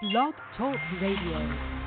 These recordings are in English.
Blog Talk Radio.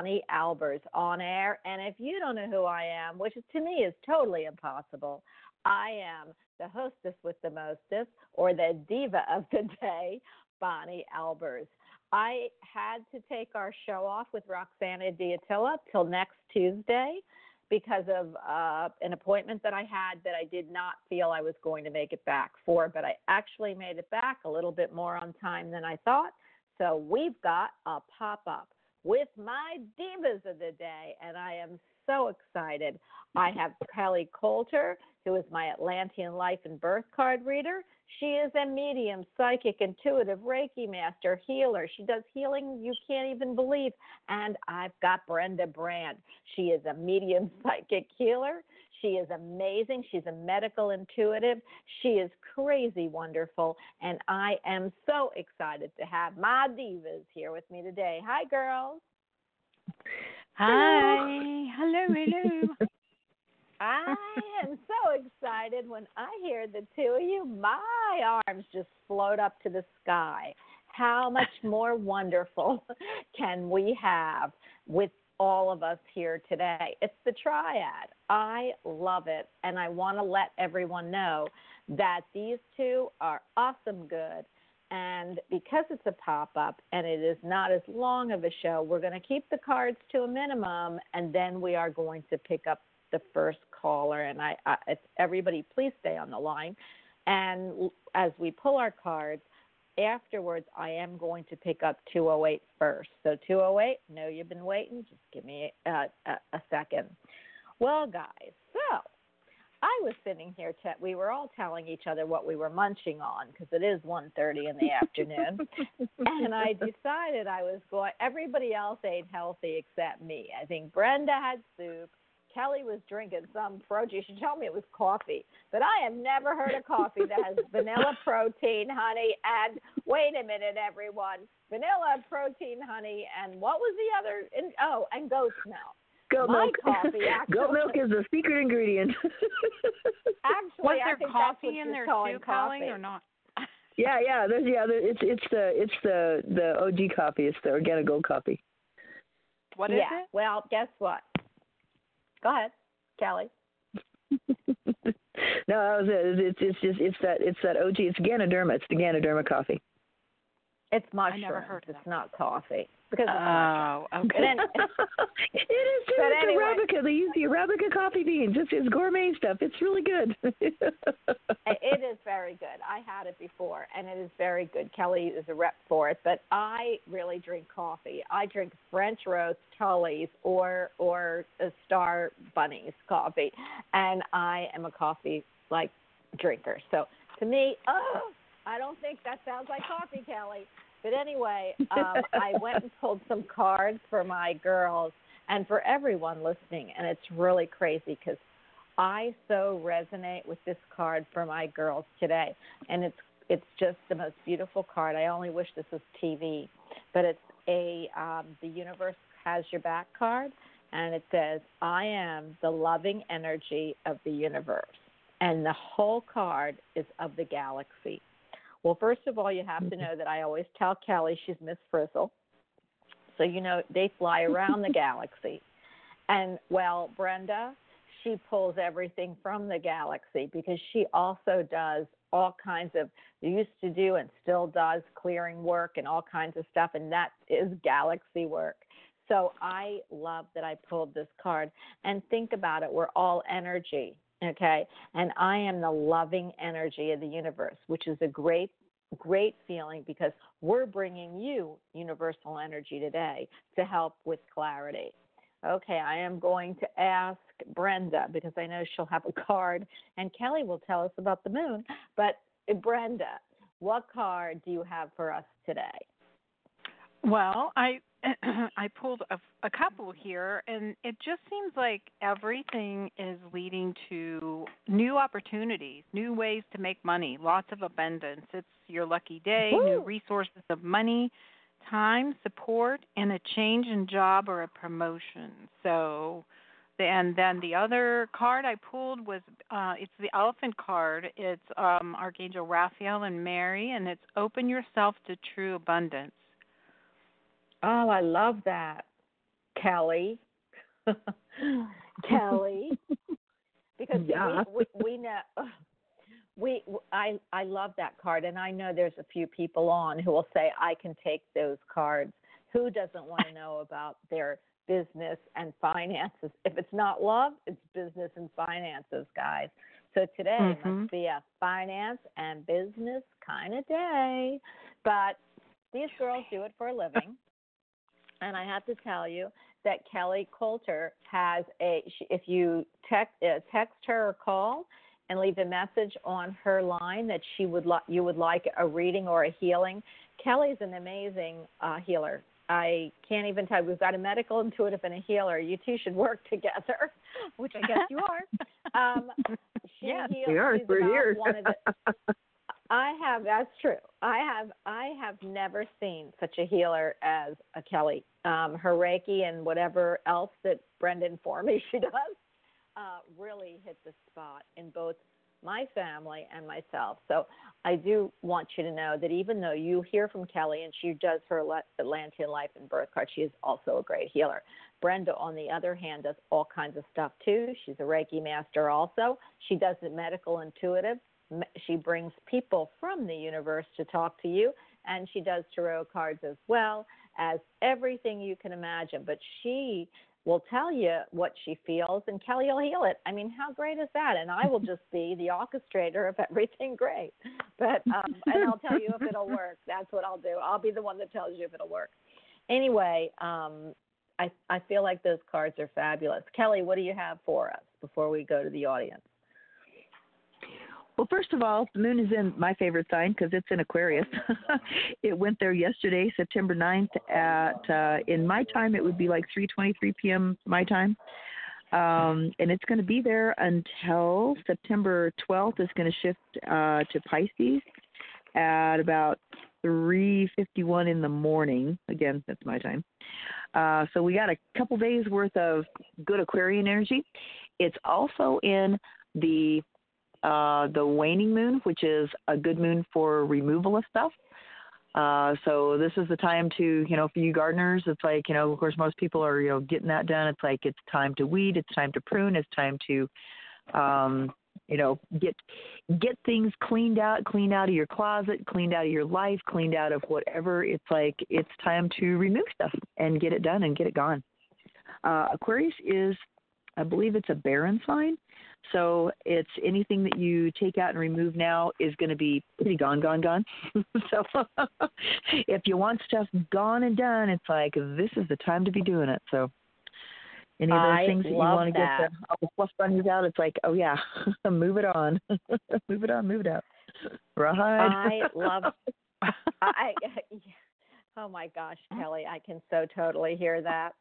Bonnie Albers on air. And if you don't know who I am, which to me is totally impossible, I am the hostess with the mostest or the diva of the day, Bonnie Albers. I had to take our show off with Roxana Diatilla till next Tuesday because of uh, an appointment that I had that I did not feel I was going to make it back for, but I actually made it back a little bit more on time than I thought. So we've got a pop up with my divas of the day, and I am so excited. I have Kelly Coulter, who is my Atlantean life and birth card reader. She is a medium, psychic, intuitive, Reiki master, healer. She does healing you can't even believe. And I've got Brenda Brand. She is a medium, psychic healer. She is amazing. She's a medical intuitive. She is crazy wonderful. And I am so excited to have my divas here with me today. Hi, girls. Hi. Hello, hello. I am so excited when I hear the two of you. My arms just float up to the sky. How much more wonderful can we have with all of us here today? It's the triad. I love it. And I want to let everyone know that these two are awesome good. And because it's a pop up and it is not as long of a show, we're going to keep the cards to a minimum and then we are going to pick up the first caller. And I, I everybody, please stay on the line. And as we pull our cards, afterwards, I am going to pick up 208 first. So 208, know you've been waiting. Just give me a, a, a second. Well, guys, so I was sitting here. Te- we were all telling each other what we were munching on because it is 1:30 in the afternoon, and I decided I was going. Everybody else ate healthy except me. I think Brenda had soup. Kelly was drinking some protein. She told me it was coffee, but I have never heard of coffee that has vanilla protein, honey, and wait a minute, everyone, vanilla protein, honey, and what was the other? In, oh, and goat milk. Goat My milk. coffee, actually, Goat milk is the secret ingredient. actually, Was I there think that's coffee what in she's there too, Kelly, coffee. or not? yeah, yeah, there's, yeah. There, it's it's the it's the the OG coffee. It's the organic gold coffee. What is yeah. it? Well, guess what? Go ahead, Callie. no, that was it. It's it's just it's that it's that OG. It's Ganoderma. It's the Ganoderma coffee. It's mushroom. never heard It's not coffee because. Oh, okay. then, it is too. But it's anyway. Arabica. They use the Arabica coffee beans. It's it's gourmet stuff. It's really good. it is very good. I had it before, and it is very good. Kelly is a rep for it, but I really drink coffee. I drink French roast Tully's or or a Star Bunnies coffee, and I am a coffee like drinker. So to me, oh, I don't think that sounds like coffee, Kelly. But anyway, um, I went and pulled some cards for my girls and for everyone listening, and it's really crazy because I so resonate with this card for my girls today, and it's it's just the most beautiful card. I only wish this was TV, but it's a um, the universe has your back card, and it says, "I am the loving energy of the universe," and the whole card is of the galaxy. Well, first of all, you have to mm-hmm. know that I always tell Kelly she's Miss Frizzle. So, you know, they fly around the galaxy. And, well, Brenda, she pulls everything from the galaxy because she also does all kinds of, used to do and still does clearing work and all kinds of stuff. And that is galaxy work. So I love that I pulled this card. And think about it, we're all energy okay? And i am the loving energy of the universe which is a great great feeling because we're bringing you universal energy today to help with clarity. Okay i am going to ask brenda because i know she'll have a card and kelly will tell us about the moon. But uh, brenda what card do you have for us today? Well, I I pulled a, a couple here, and it just seems like everything is leading to new opportunities, new ways to make money, lots of abundance. It's your lucky day, new resources of money, time, support, and a change in job or a promotion. So, and then the other card I pulled was uh, it's the elephant card. It's um, Archangel Raphael and Mary, and it's open yourself to true abundance. Oh, I love that, Kelly. Kelly, because Yeah. we, we we know we I I love that card, and I know there's a few people on who will say I can take those cards. Who doesn't want to know about their business and finances? If it's not love, it's business and finances, guys. So today Mhm. must be a finance and business kind of day. But these girls do it for a living. And I have to tell you that Kelly Coulter has a. she- If you text uh, text her or call and leave a message on her line that she would li- you would like a reading or a healing, Kelly's an amazing uh, healer. I can't even tell. you. We've got a medical intuitive and a healer. You two should work together, which I guess you are. Um, she Yes, heals, we are. We're here. One of the, I have. That's true. I have. I have never seen such a healer as a Kelly. Um, her Reiki and whatever else that Brenda informed me she does uh, really hit the spot in both my family and myself. So I do want you to know that even though you hear from Kelly and she does her Atlantean life and birth card, she is also a great healer. Brenda, on the other hand, does all kinds of stuff too. She's a Reiki master also. She does the medical intuitive. She brings people from the universe to talk to you, and she does tarot cards as well as everything you can imagine. But she will tell you what she feels, and Kelly will heal it. I mean, how great is that? And I will just be the orchestrator of everything great. But um, and I'll tell you if it'll work. That's what I'll do. I'll be the one that tells you if it'll work. Anyway, um, I I feel like those cards are fabulous. Kelly, what do you have for us before we go to the audience? Well, first of all, the moon is in my favorite sign because it's in Aquarius. it went there yesterday, September 9th at uh in my time it would be like 3:23 p.m. my time. Um and it's going to be there until September 12th is going to shift uh to Pisces at about 3:51 in the morning. Again, that's my time. Uh so we got a couple days worth of good Aquarian energy. It's also in the uh, the waning moon, which is a good moon for removal of stuff. Uh, so this is the time to, you know, for you gardeners, it's like, you know, of course, most people are, you know, getting that done. It's like it's time to weed, it's time to prune, it's time to, um, you know, get get things cleaned out, cleaned out of your closet, cleaned out of your life, cleaned out of whatever. It's like it's time to remove stuff and get it done and get it gone. Uh, Aquarius is, I believe, it's a barren sign. So it's anything that you take out and remove now is going to be pretty gone, gone, gone. so if you want stuff gone and done, it's like this is the time to be doing it. So any of those I things that you want to get that. the, all the fluff bunnies out, it's like, oh yeah, move it on, move it on, move it out. Right. I love. I. Oh my gosh, Kelly, I can so totally hear that.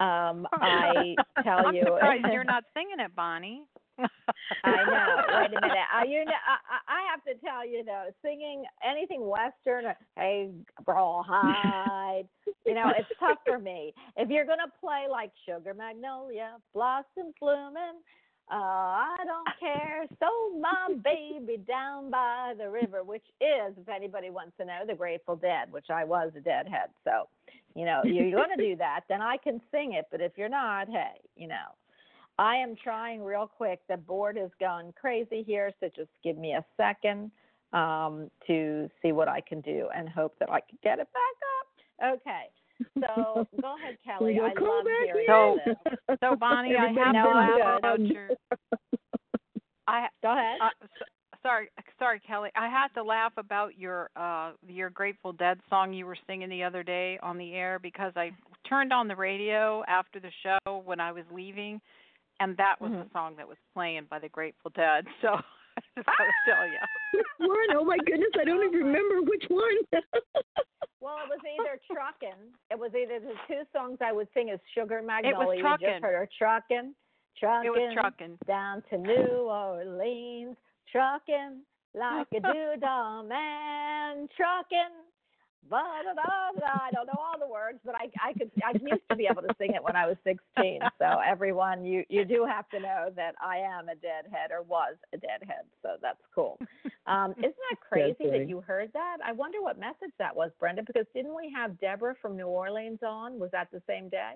Um, I tell you, you're not singing it, Bonnie. I know. Wait a minute. Uh, you know, I, I have to tell you though, singing anything Western, or, hey, rawhide, you know, it's tough for me. If you're gonna play like Sugar Magnolia, Blossom Blooming, uh, I don't care. So my baby down by the river, which is, if anybody wants to know, the Grateful Dead, which I was a Deadhead. So, you know, if you're gonna do that, then I can sing it. But if you're not, hey, you know. I am trying real quick. The board is going crazy here, so just give me a second um, to see what I can do and hope that I can get it back up. Okay. So go ahead, Kelly. go, I "Come love hearing here." this. So Bonnie, I have know to I'm laugh about your. I Go ahead. uh, s- sorry, sorry, Kelly. I had to laugh about your uh your Grateful Dead song you were singing the other day on the air because I turned on the radio after the show when I was leaving, and that was Mhm. the song that was playing by the Grateful Dead. So I just got to tell you. Which one? Oh my goodness, I don't even remember which one. Well, it was either Truckin'. It was either the two songs I would sing is Sugar Magnolia. You Truckin'. just heard her trucking, trucking, It was trucking. down to New Orleans, Truckin'. like a doodah man, trucking. Da da da. I don't know all the words, but I I could I used to be able to sing it when I was 16. So everyone, you you do have to know that I am a deadhead or was a deadhead. So that's cool. Um, isn't that crazy that you heard that? I wonder what message that was, Brenda. Because didn't we have Deborah from New Orleans on? Was that the same day?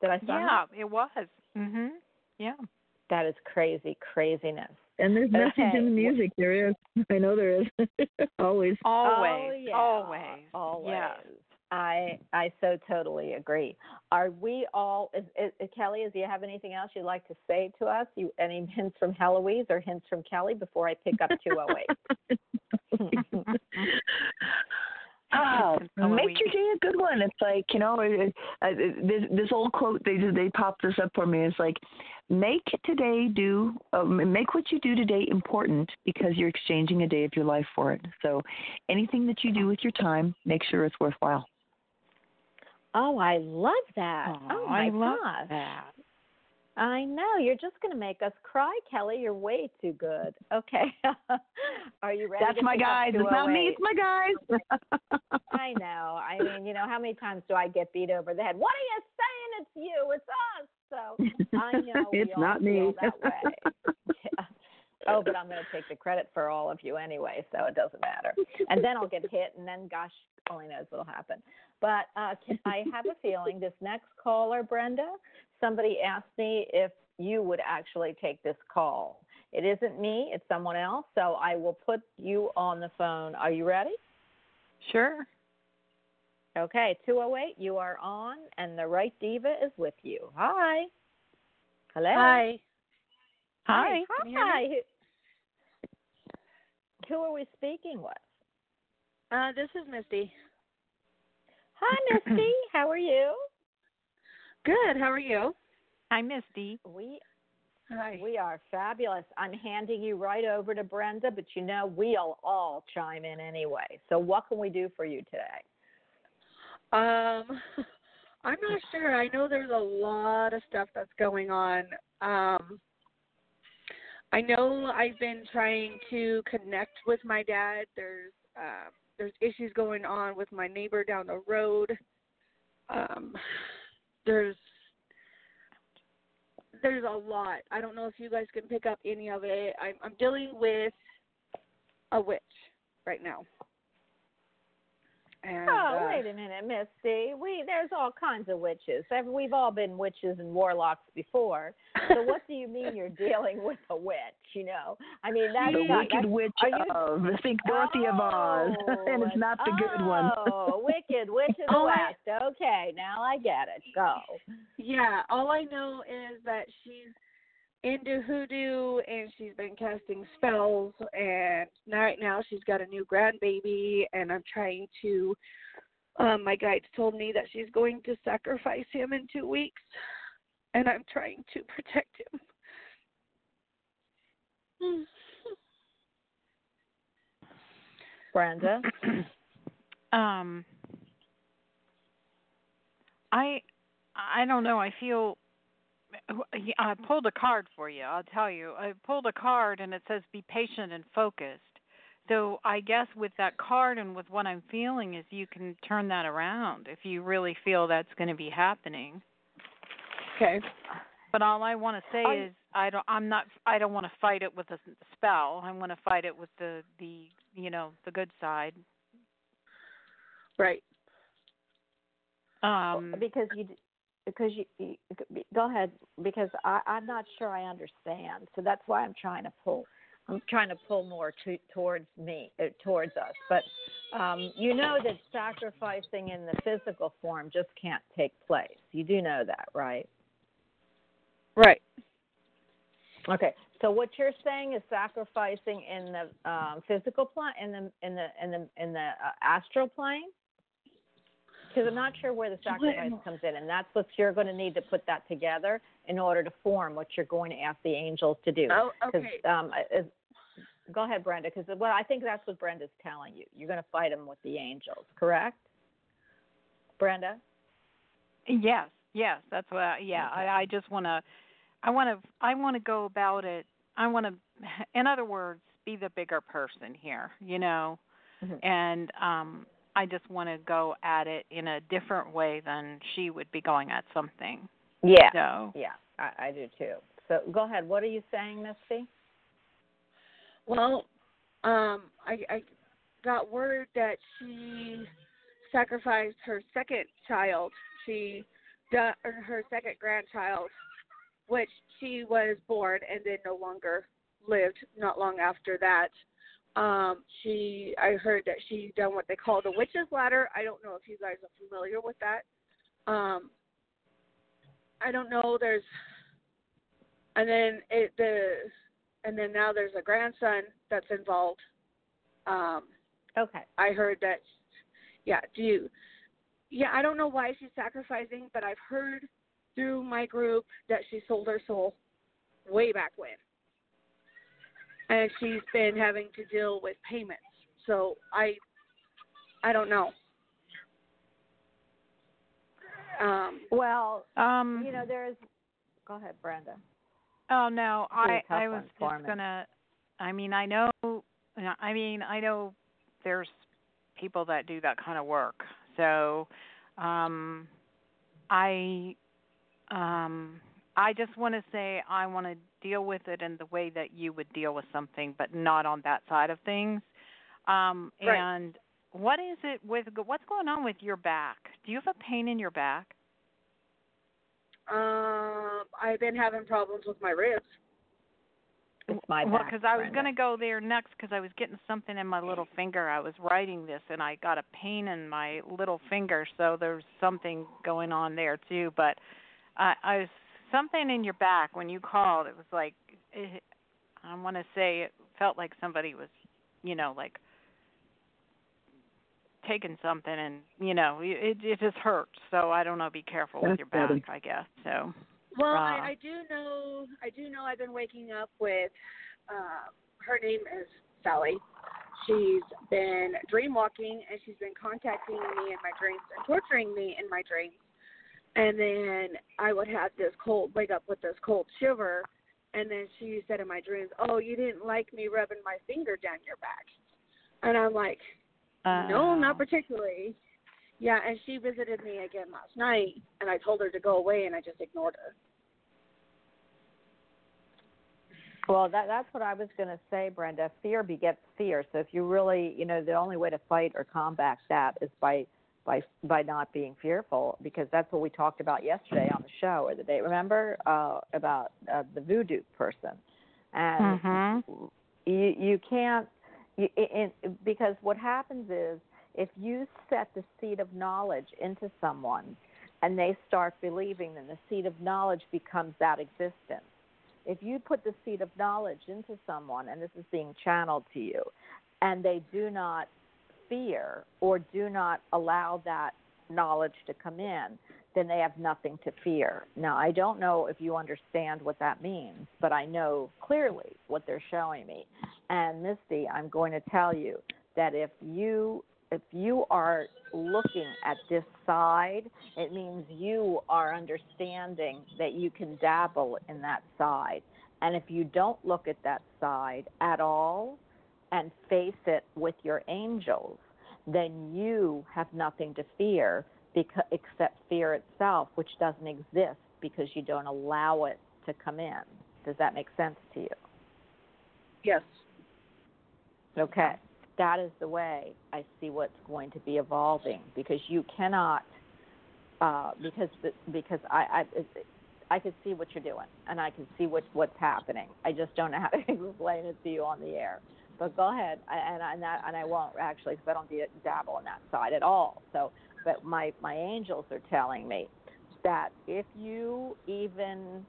Did I saw Yeah, that? it was. Mhm. Yeah. That is crazy craziness. And there's message Okay. in the music. There is. I know there is. Always. Always. Oh, yeah. Always. Always. Yeah. I I so totally agree. Are we all? Is, is, uh, Kelly? Do you have anything else you'd like to say to us? You any hints from Heloise or hints from Kelly before I pick up two oh eight? Oh, make your day a good one. It's like you know, it, it, uh, this this old quote they just they popped this up for me. It's like, make today do uh, make what you do today important because you're exchanging a day of your life for it. So, anything that you do with your time, make sure it's worthwhile. Oh, I love that. Aw, oh my I love gosh. that. I know you're just going to make us cry, Kelly. You're way too good. Okay, are you ready? That's my guys. It's not me. It's my guys. I know. I mean, you know, how many times do I get beat over the head? What are you saying? It's you. It's us. So I know we it's not feel me. that way. Yeah. Oh, but I'm going to take the credit for all of you anyway, so it doesn't matter. And then I'll get hit, and then gosh, only knows what'll happen. But uh, I have a feeling this next caller, Brenda, somebody asked me if you would actually take this call. It isn't me; it's someone else. So I will put you on the phone. Are you ready? Sure. Okay, 208, you are on, and the right diva is with you. Hi. Hello. Hi. Hi. Can you hear Hi. Who- Who are we speaking with? Uh, this is Misty. Hi, Misty. How are you? Good. How are you? Hi, Misty. We Hi. we are fabulous. I'm handing you right over to Brenda, but you know we'll all chime in anyway. So what can we do for you today? Um, I'm not sure. I know there's a lot of stuff that's going on. Um, I know I've been trying to connect with my dad. There's um, there's issues going on with my neighbor down the road. Um, there's there's a lot. I don't know if you guys can pick up any of it. I'm, I'm dealing with a witch right now. And, oh, uh, wait a minute, Misty. We there's all kinds of witches. We've all been witches and warlocks before. So what do you mean you're dealing with a witch? You know, I mean that's the not, Wicked that's, Witch you- of Think Dorothy of Oz, and it's not the good one. Oh, Wicked Witch of the Oh, West. Okay, now I get it. Go. Yeah, all I know is that she's into hoodoo and she's been casting spells and right now she's got a new grandbaby and I'm trying to um my guides told me that she's going to sacrifice him in 2 weeks and I'm trying to protect him. Brenda. um I I don't know. I feel I pulled a card for you. I'll tell you. I pulled a card and it says be patient and focused. So I guess with that card and with what I'm feeling is you can turn that around if you really feel that's going to be happening. Okay. But all I want to say I- is I don't I'm not I don't want to fight it with a spell. I want to fight it with the the you know, the good side. Right. Um because you because you, you go ahead because I, I'm not sure I understand. So that's why I'm trying to pull. I'm trying to pull more to, towards me, uh, towards us. But um, you know that sacrificing in the physical form just can't take place. You do know that, right? Right. Okay. So what you're saying is sacrificing in the um, physical plane, in the in the in the in the uh, astral plane. Because I'm not sure where the sacrifice comes in, and that's what you're going to need to put that together in order to form what you're going to ask the angels to do. Oh, 'Cause, okay. um, is, go ahead, Brenda. Because well, I think that's what Brenda's telling you. You're going to fight them with the angels, correct? Brenda. Yes, yes, that's what. I, yeah, I, I just want to, I want to, I want to go about it. I want to, in other words, be the bigger person here, you know, Mhm. and um, I just want to go at it in a different way than she would be going at something. Yeah. So, Yeah, I, I do too. So go ahead. What are you saying, Misty? Well, um, I, I got word that she sacrificed her second child. She, her second grandchild, which she was born and then no longer lived. Not long after that, um, she, I heard that she done what they call the witch's ladder. I don't know if you guys are familiar with that. Um, I don't know. There's, and then it the and then now there's a grandson that's involved. Um, Okay. I heard that, yeah, do you, yeah, I don't know why she's sacrificing, but I've heard through my group that she sold her soul way back when. And she's been having to deal with payments. So I, I don't know. Um, Well, um, you know, there's Go ahead, Brenda. Oh no, I I was just gonna. I mean, I know. I mean, I know there's people that do that kind of work. So, um, I, um, I just want to say I want to deal with it in the way that you would deal with something, but not on that side of things. Um, Right. and what is it with what's going on with your back? Do you have a pain in your back? Um, I've been having problems with my ribs. It's my well, because I was going to go there next because I was getting something in my little finger. I was writing this and I got a pain in my little finger, so there's something going on there too. But I, I was something in your back when you called. It was like it, I want to say it felt like somebody was, you know, like taking something and you know it it just hurts. So I don't know. Be careful with your back, funny. I guess. So. Well, Uh, I, I do know. I do know. I've been waking up with. Uh, her name is Sally. She's been dream walking and she's been contacting me in my dreams and torturing me in my dreams. And then I would have this cold, wake up with this cold shiver. And then she said in my dreams, "Oh, you didn't like me rubbing my finger down your back." And I'm like, "No, Oh. not particularly." Yeah, and she visited me again last night, and I told her to go away, and I just ignored her. Well, that that's what I was going to say, Brenda. Fear begets fear. So if you really, you know, the only way to fight or combat that is by by by not being fearful, because that's what we talked about yesterday on the show or the day. Remember uh, about uh, the voodoo person, and Mhm. you you can't you, it, because what happens is if you set the seed of knowledge into someone and they start believing then the seed of knowledge becomes that existence if you put the seed of knowledge into someone and this is being channeled to you and they do not fear or do not allow that knowledge to come in then they have nothing to fear now i don't know if you understand what that means but i know clearly what they're showing me and misty i'm going to tell you that if you if you are looking at this side, it means you are understanding that you can dabble in that side. And if you don't look at that side at all and face it with your angels, then you have nothing to fear because, except fear itself, which doesn't exist because you don't allow it to come in. Does that make sense to you? Yes. Okay. That is the way I see what's going to be evolving because you cannot, uh, because the, because I, I I could see what you're doing and I can see what what's happening. I just don't know how to explain it to you on the air. But go ahead, and and that and I won't actually because I don't dabble in that side at all. So, but my my angels are telling me that if you even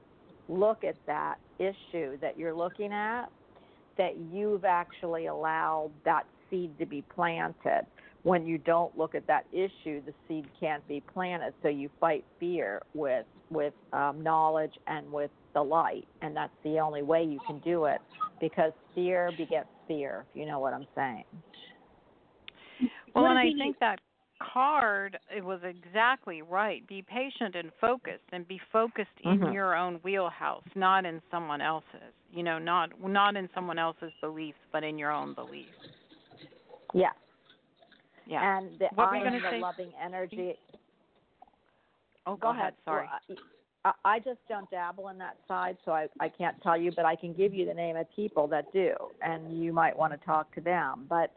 look at that issue that you're looking at, that you've actually allowed that seed to be planted. When you don't look at that issue, the seed can't be planted. So you fight fear with with um, knowledge and with the light, and that's the only way you can do it because fear begets fear. If you know what I'm saying. Well, and I think that card it was exactly right. Be patient and focused, and be focused in Mhm. your own wheelhouse, not in someone else's. You know, not not in someone else's beliefs, but in your own beliefs. Yeah. Yeah. And the What were I you am gonna the say? loving energy. oh, Go ahead. Sorry. Well, I, just don't dabble in that side, so I, I can't tell you, but I can give you the name of people that do, and you might want to talk to them. But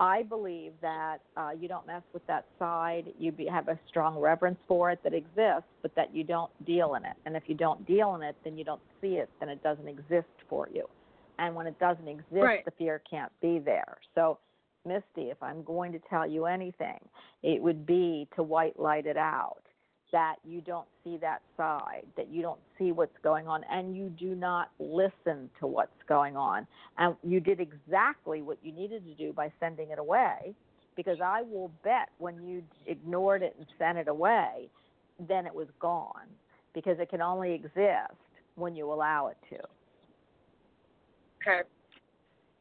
I believe that uh, you don't mess with that side. You be, have a strong reverence for it that exists, but that you don't deal in it. And if you don't deal in it, then you don't see it, then it doesn't exist for you. And when it doesn't exist, Right. the fear can't be there. So, Misty, if I'm going to tell you anything, it would be to white light it out that you don't see that side, that you don't see what's going on, and you do not listen to what's going on. And you did exactly what you needed to do by sending it away, because I will bet when you ignored it and sent it away, then it was gone, because it can only exist when you allow it to. Okay.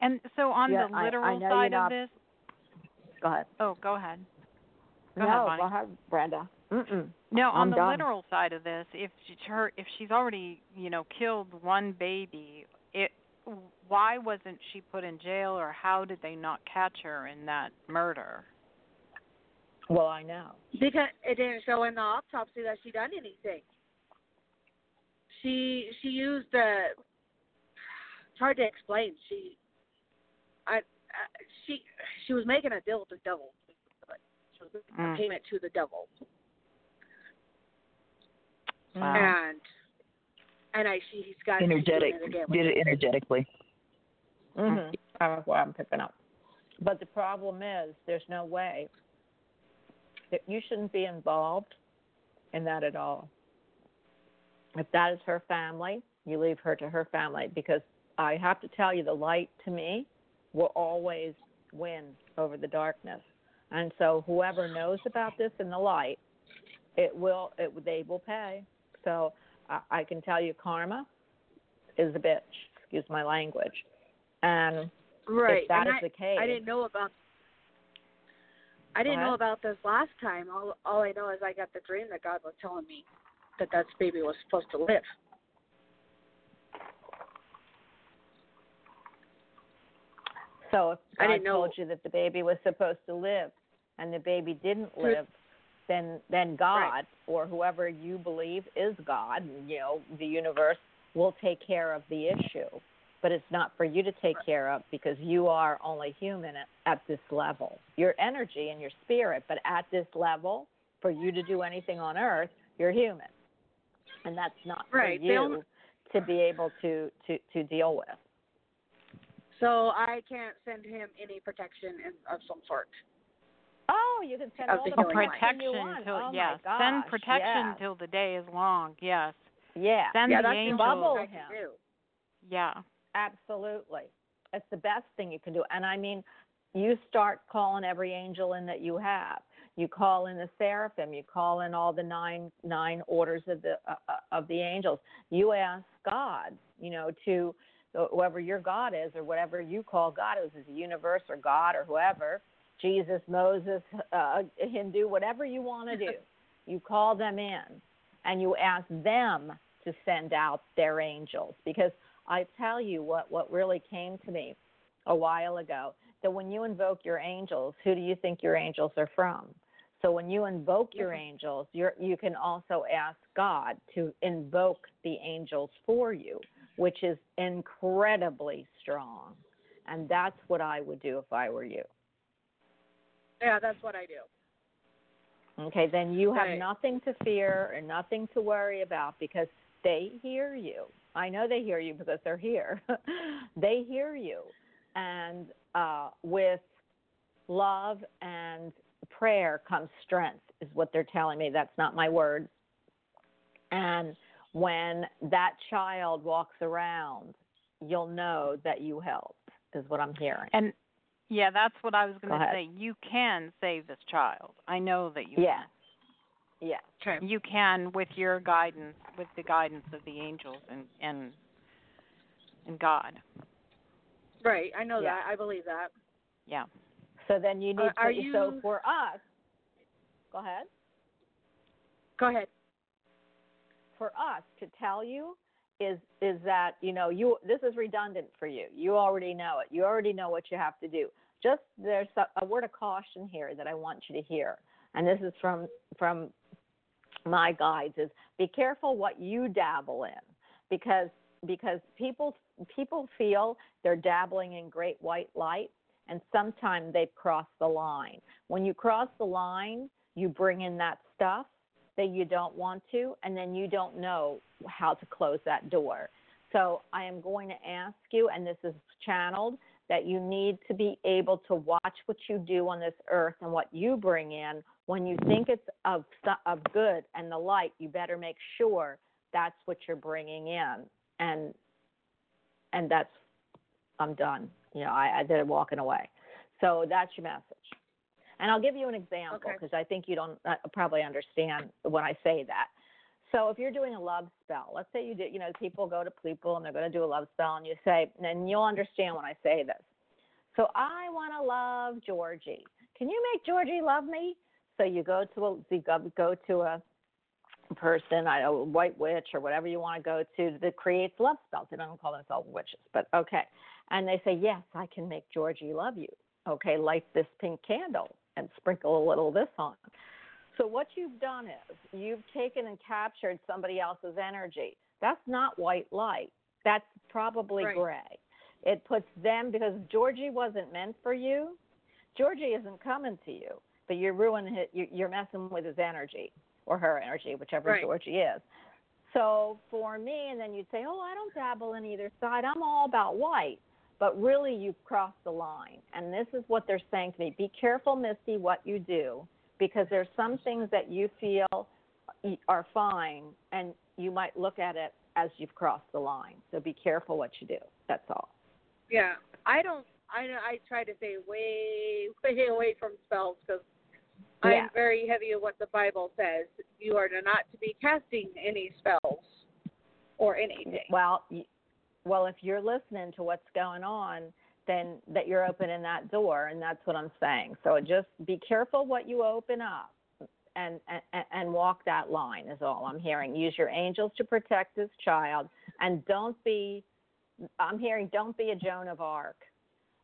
And so on Yeah, the I- I literal know you're side not- of this, Go ahead. oh, go ahead. Go no, ahead, Bonnie. go ahead, Brenda. Mm-mm. No, on I'm the done. literal side of this, if she's her if she's already, you know, killed one baby, it why wasn't she put in jail or how did they not catch her in that murder? Well, I know. Because it didn't show in the autopsy that she done anything. She she used the. It's hard to explain. She, I, uh, she she was making a deal with the devil. She was making Mm. a payment to the devil, Wow. and and I see he's got Energetic. it Did it energetically. Mm-hmm. That's what I'm picking up. But the problem is, there's no way that you shouldn't be involved in that at all. If that is her family, you leave her to her family because I have to tell you, the light to me will always win over the darkness. And so, whoever knows about this in the light, it will, it, they will pay. So, I, I can tell you, karma is a bitch. Excuse my language. And right. if that and is I, the case, I didn't know about. I didn't know about this last time. All all I know is I got the dream that God was telling me that that baby was supposed to live. So if I didn't know- told you that the baby was supposed to live and the baby didn't live, then then God or whoever you believe is God, you know, the universe will take care of the issue. But it's not for you to take care of because you are only human at, at this level. Your energy and your spirit, but at this level, for you to do anything on earth, you're human. And that's not Right. for you only- to be able to, to, to deal with. So I can't send him any protection of some sort. Oh, you can send all the the protection you want. till oh yes. my Send protection yes. till the day is long. Yes. Yeah, Send yeah, the that's angels. the Bubble him. Yeah. absolutely. It's the best thing you can do. And I mean, you start calling every angel in that you have. You call in the seraphim. You call in all the nine nine orders of the uh, uh, of the angels. You ask God, you know, to whoever your God is or whatever you call God is, is the universe or God or whoever, Jesus, Moses, uh, Hindu, whatever you want to do. You call them in and you ask them to send out their angels because I tell you what what really came to me a while ago that when you invoke your angels, who do you think your angels are from? So when you invoke your angels, you're, you can also ask God to invoke the angels for you, which is incredibly strong. And that's what I would do if I were you. Yeah, that's what I do. Okay, then you have Right. nothing to fear and nothing to worry about because they hear you. I know they hear you because they're here. they hear you. And uh, with love and prayer comes strength, is what they're telling me. That's not my words. And when that child walks around, you'll know that you helped, is what I'm hearing. And yeah, that's what I was going to ahead. say. You can save this child. I know that you Yeah. Yeah. Okay. can. You can with your guidance, with the guidance of the angels and and and God. Right. I know Yeah. that. I believe that. Yeah. So then you need Uh, are to. So for us, go ahead. Go ahead. For us to tell you is is that you know you this is redundant for you. You already know it. You already know what you have to do. Just there's a, word of caution here that I want you to hear, and this is from from my guides is be careful what you dabble in because because people people feel they're dabbling in great white light and sometimes they've crossed the line. When you cross the line, you bring in that stuff that you don't want to, and then you don't know how to close that door. So I am going to ask you, and this is channeled, that you need to be able to watch what you do on this earth and what you bring in. When you think it's of of good and the light, you better make sure that's what you're bringing in, and and that's I'm done. You know, I, I did it walking away. So that's your message. And I'll give you an example Okay. because I think you don't uh, probably understand when I say that. So if you're doing a love spell, let's say you do, you know, people go to people and they're going to do a love spell, and you say, and you'll understand when I say this. So I want to love Georgie. Can you make Georgie love me? So you go to a you go, to a person, I know, a white witch or whatever you want to go to that creates love spells. They don't call themselves witches, but okay. And they say, yes, I can make Georgie love you. Okay, light this pink candle and sprinkle a little of this on. So what you've done is you've taken and captured somebody else's energy. That's not white light. That's probably Right. gray. It puts them because Georgie wasn't meant for you. Georgie isn't coming to you, but you're ruining it. you- You're messing with his energy or her energy, whichever Right. Georgie is. So for me, and then you'd say, "Oh, I don't dabble in either side. I'm all about white." But really, you've crossed the line, and this is what they're saying to me: Be careful, Misty, what you do, because there's some things that you feel are fine, and you might look at it as you've crossed the line. So be careful what you do. That's all. Yeah, I don't. I I try to stay way way away from spells because Yeah. I'm very heavy on what the Bible says. You are not to be casting any spells or anything. Well, well, if you're listening to what's going on, then that you're opening that door, and that's what I'm saying. So just be careful what you open up, and and, and walk that line is all I'm hearing. Use your angels to protect this child, and don't be. I'm hearing don't be a Joan of Arc,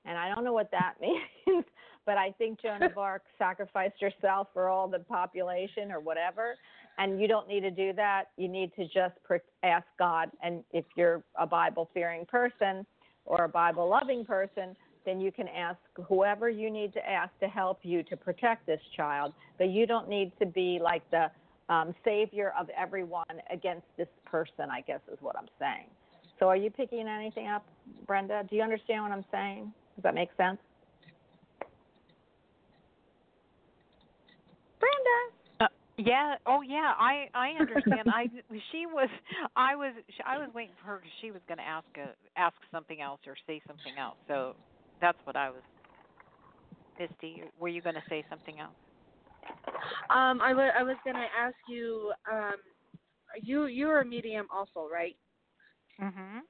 and I don't know what that means, but I think Joan of Arc sacrificed herself for all the population or whatever, and you don't need to do that. You need to just pr- ask God. And if you're a Bible fearing person or a Bible loving person, then you can ask whoever you need to ask to help you to protect this child. But you don't need to be like the um, savior of everyone against this person, I guess is what I'm saying. So are you picking anything up, Brenda? Do you understand what I'm saying? Does that make sense? Brenda. Yeah. Oh, yeah. I I understand. I she was I was I was waiting for her because she was going to ask a, ask something else or say something else. So that's what I was. Misty, were you going to say something else? Um, I wa- I was gonna ask you. Um, you you're a medium also, right? Mhm.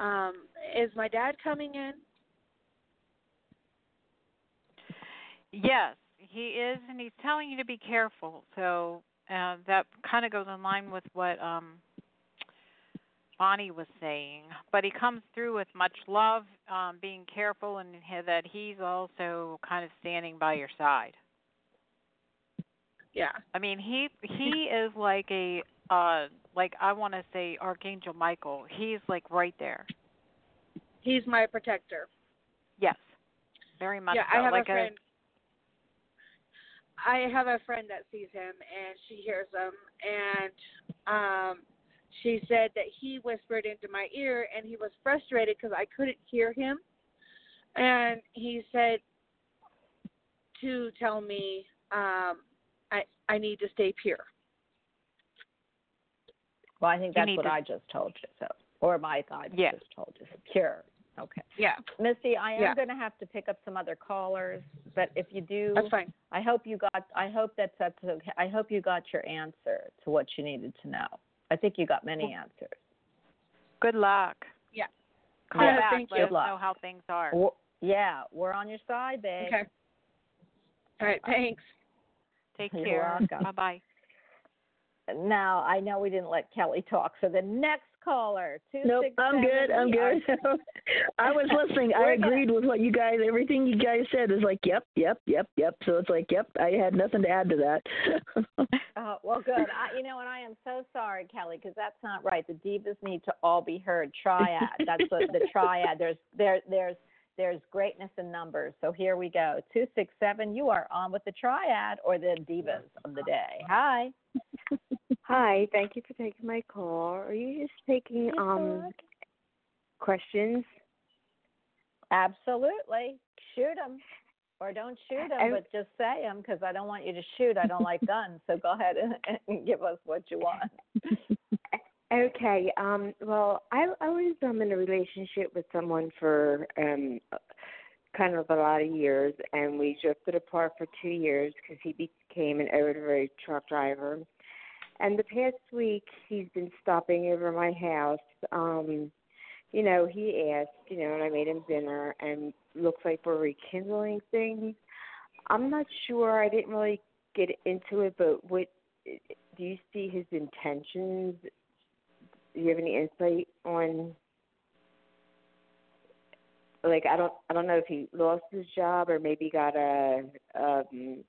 Um, is my dad coming in? Yes, he is, and he's telling you to be careful. So uh, that kind of goes in line with what um, Bonnie was saying. But he comes through with much love, um, being careful, and he- that he's also kind of standing by your side. Yeah. I mean, he he is like a uh like I want to say Archangel Michael. He's like right there. He's my protector. Yes, very much. yeah, so. I have like a friend. I have a friend that sees him and she hears him and um she said that he whispered into my ear and he was frustrated because I couldn't hear him and he said to tell me um I I need to stay pure. Well, I think that's what to- I just told you. So, or my guide Yeah. just told you. Secure. Okay. Yeah, Misty, I am Yeah. going to have to pick up some other callers, but if you do, that's fine. I hope you got. I hope that's that's okay. I hope you got your answer to what you needed to know. I think you got many answers. Good luck. Yeah. Call Yeah, back. thank Let you. us know how things are. Well, yeah, we're on your side, babe. Okay. All right, uh, thanks. Take You're care. welcome. Bye bye. Now I know we didn't let Kelly talk, so the next caller, two Nope, six I'm good. I'm good. I was listening. I agreed with what you guys. Everything you guys said is like, yep, yep, yep, yep. So it's like, yep. I had nothing to add to that. Oh, well, good. I, you know, and I am so sorry, Kelly, because that's not right. The divas need to all be heard. Triad. That's what the triad. There's there there's there's greatness in numbers. So here we go. Two six seven. You are on with the triad or the divas of the day. Hi. Hi, thank you for taking my call. Are you just taking um questions? Absolutely. Shoot them. Or don't shoot them, I- but just say them because I don't want you to shoot. I don't like guns. So go ahead and, and give us what you want. Okay. Um well, I I was um in a relationship with someone for um kind of a lot of years and we drifted apart for 2 years cuz he became an over truck driver. And the past week he's been stopping over my house. Um you know, he asked, you know, and I made him dinner and looks like we're rekindling things. I'm not sure. I didn't really get into it, but what do you see his intentions? Do you have any insight on? Like I don't I don't know if he lost his job or maybe got a um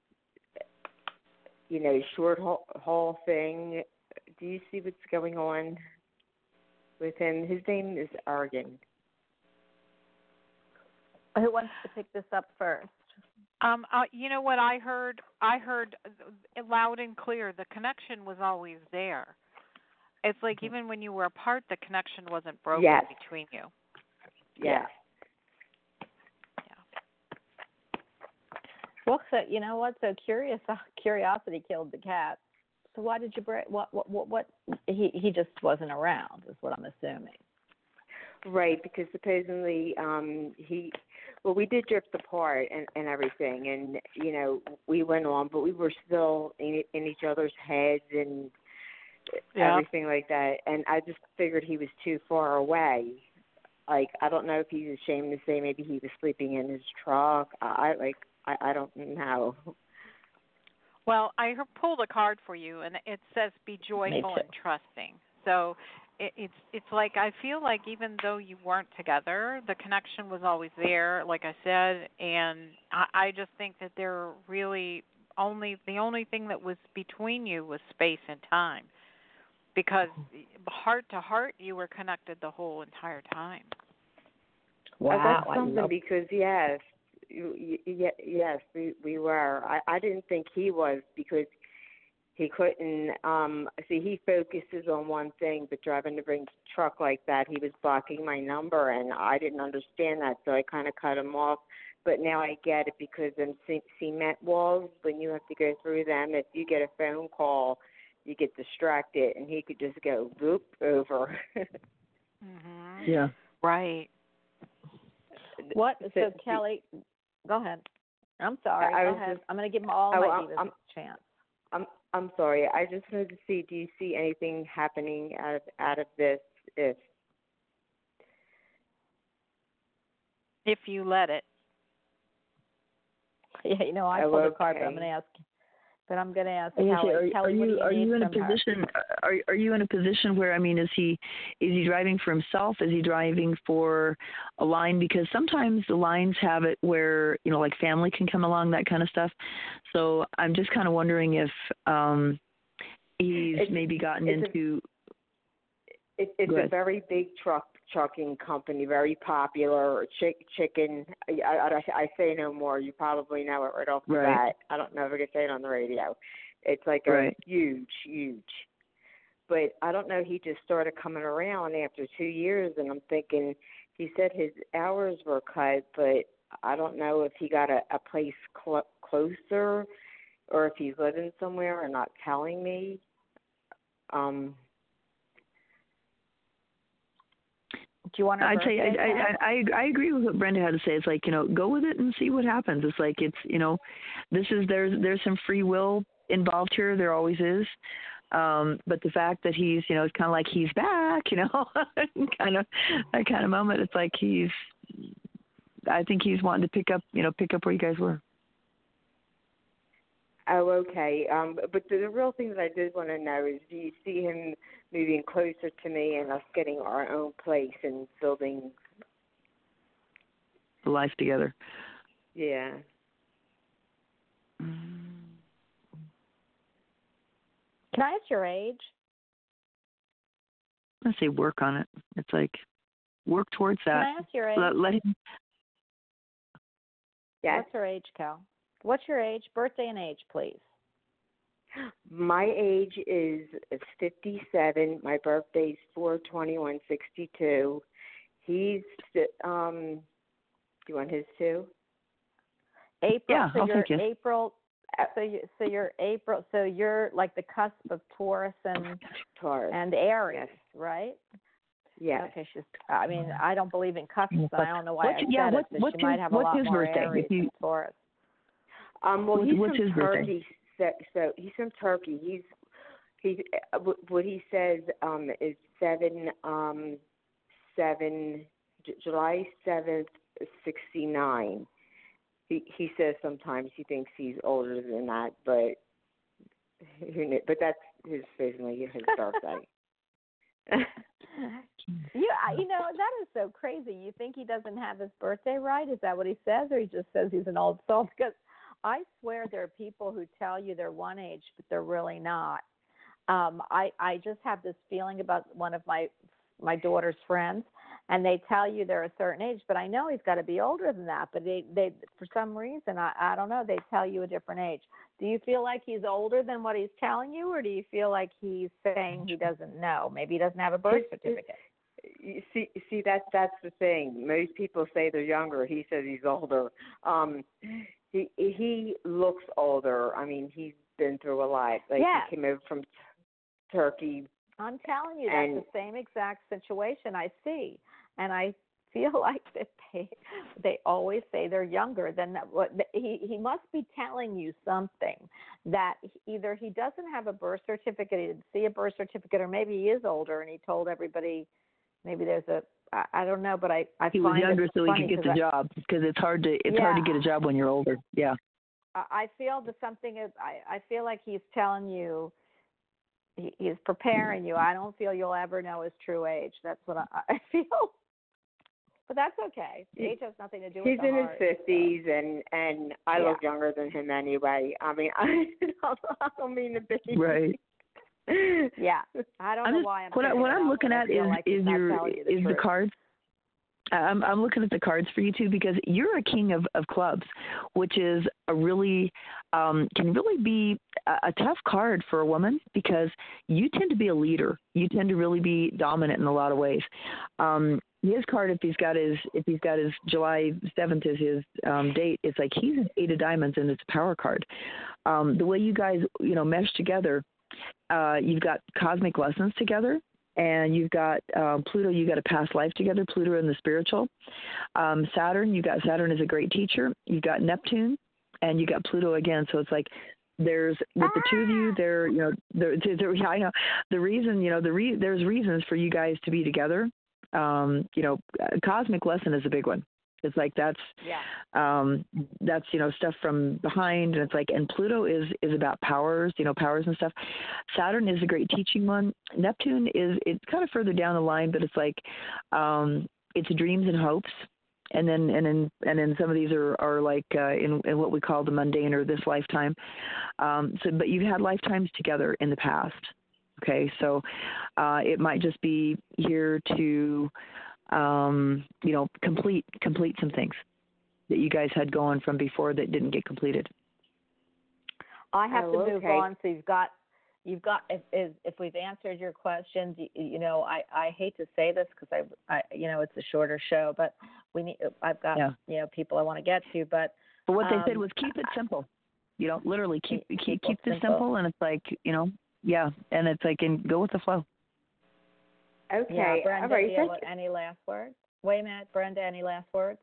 you know short haul, haul thing. Do you see what's going on with him? His name is Argan. Who wants to pick this up first? Um, uh, you know what I heard? I heard uh, loud and clear. The connection was always there. It's like Mm-hmm. even when you were apart, the connection wasn't broken Yes. between you. Yes. Well, so you know what? So curious curiosity killed the cat. So why did you break? What? What? What? what he he just wasn't around, is what I'm assuming. Right, because supposedly um he well we did drift apart and and everything and you know we went on but we were still in in each other's heads and Yeah. everything like that and I just figured he was too far away. Like I don't know if he's ashamed to say maybe he was sleeping in his truck. I, I like I I don't know. Well, I he- pulled a card for you, and it says "Be joyful and trusting." So it, it's it's like I feel like even though you weren't together, the connection was always there, like I said, and I, I just think that there really only the only thing that was between you was space and time, because heart to heart you were connected the whole entire time. Uh, that's something love- because yes, y- y- yes, we we were. I I didn't think he was because he couldn't. Um, see, he focuses on one thing, but driving the big truck like that, he was blocking my number, and I didn't understand that, so I kind of cut him off. But now I get it because in ce- cement walls, when you have to go through them, if you get a phone call, you get distracted, and he could just go whoop over. Mhm. Yeah. Right. What? So- So Kelly, go ahead. I'm sorry. I go was ahead. just- I'm going to give them all Oh, my I'm- divas I'm- a chance. I'm I'm sorry. I just wanted to see. Do you see anything happening out of out of this? If If you let it. Yeah, you know, I Oh, pulled a card, but I'm going to ask. But I'm going to ask I was Kelly. say, are, Kelly, are you are you in a her? position are are you in a position where I mean is he is he driving for himself is he driving for a line because sometimes the lines have it where you know like family can come along that kind of stuff so I'm just kind of wondering if um he's It's- maybe gotten into it, it's a very big truck trucking company, very popular. Chick, chicken. I, I, I say no more. You probably know it right off the Right. bat. I don't know if I can say it on the radio. It's like a Right. huge, huge. But I don't know. He just started coming around after two years, and I'm thinking. He said his hours were cut, but I don't know if he got a, a place cl- closer, or if he's living somewhere and not telling me. Um. Do you want her I'd say I. I I I agree with what Brenda had to say. It's like you know, go with it and see what happens. It's like it's you know, this is there's there's some free will involved here. There always is. Um, but the fact that he's you know, it's kind of like he's back. You know, kind of that kind of moment. It's like he's. I think he's wanting to pick up you know pick up where you guys were. Oh, okay. Um, but the, the real thing that I did want to know is, do you see him moving closer to me and us getting our own place and building? Life together. Yeah. Can I ask your age? I say work on it. It's like work towards that. Can that. I ask your age? Let, let him. Yes. What's her age, Cal? What's your age? Birthday and age, please. My age is is 57. My birthday's 42162. He's um. Do you want his too? April. Yeah, so I'll you're take it. April. So you so you're April. So you're like the cusp of Taurus and Taurus. and Aries, Yes. right? Yeah. Okay, she's. I mean, I don't believe in cusps, and I don't know why What's- I yeah, said what- it. But what's she might his- have a what's lot his more birthday? Aries If you- than Taurus. Um, well, What's- he's what's from his? Turkey. So, so he's from Turkey. He's he. uh, What he says um is seven um seven J- July seventh sixty nine. He he says sometimes he thinks he's older than that, but who knew? But that's his basically his dark side. you, you know, that is so crazy. You think he doesn't have his birthday right? Is that what he says, or he just says he's an old soul? Because I swear there are people who tell you they're one age, but they're really not. Um, I I just have this feeling about one of my my daughter's friends, and they tell you they're a certain age, but I know he's got to be older than that. But they they for some reason I I don't know they tell you a different age. Do you feel like he's older than what he's telling you, or do you feel like he's saying he doesn't know? Maybe he doesn't have a birth certificate. you see see that's that's the thing most people say they're younger he says he's older um he he looks older i mean he's been through a lot like Yes. he came over from turkey I'm telling you, that's And- the same exact situation I see, and I feel like that they they always say they're younger than that. What he he must be telling you something that either he doesn't have a birth certificate, he didn't see a birth certificate, or maybe he is older and he told everybody. Maybe there's a I, I don't know, but I I He was younger so he could get the I- job because it's hard to it's hard to get a job when you're older. Yeah. I I feel that something is. I I feel like he's telling you. He, he's preparing you. I don't feel you'll ever know his true age. That's what I, I feel. But that's okay. He- Age has nothing to do he's with the in his heart, so. fifties and and i Yeah. look younger than him anyway i mean i I don't mean to be Right. Yeah, I don't I'm know just, why I'm. what I, what I'm looking at is like is your you the is the truth. cards. I'm I'm looking at the cards for you too because you're a king of of clubs, which is a really um can really be a, a tough card for a woman because you tend to be a leader. You tend to really be dominant in a lot of ways. Um his card if he's got his if he's got his July seventh is his um date, it's like he's an eight of diamonds and it's a power card. Um the way you guys, you know, mesh together, uh you've got cosmic lessons together and you've got um, Pluto. You got a past life together. Pluto and the spiritual. Um, Saturn. You got Saturn is a great teacher. You've got Neptune, and you got Pluto again. So it's like there's with the two of you there. You know, there. there, yeah, I know the reason. You know, the re- there's reasons for you guys to be together. Um, you know, cosmic lesson is a big one. It's like that's Yeah. um that's you know stuff from behind and it's like and pluto is is about powers you know powers and stuff. Saturn is a great teaching one. Neptune is it's kind of further down the line but it's like um it's dreams and hopes. And then and then and then some of these are are like uh in, in what we call the mundane or this lifetime. Um so but you've had lifetimes together in the past. Okay so uh it might just be here to um you know complete complete some things that you guys had going from before that didn't get completed. I have Oh, to move okay. on. So you've got, you've got. If if, if we've answered your questions, you, you know, I I hate to say this because I I you know it's a shorter show, but we need. I've got Yeah. you know people I want to get to, but But what they said Um, was keep it simple. You know, literally keep Keep- keep keep keep this simple. simple and it's like, you know, yeah, and it's like and go with the flow. Okay yeah, all Brenda, right do you have any last words? Wait a minute, Brenda, any last words?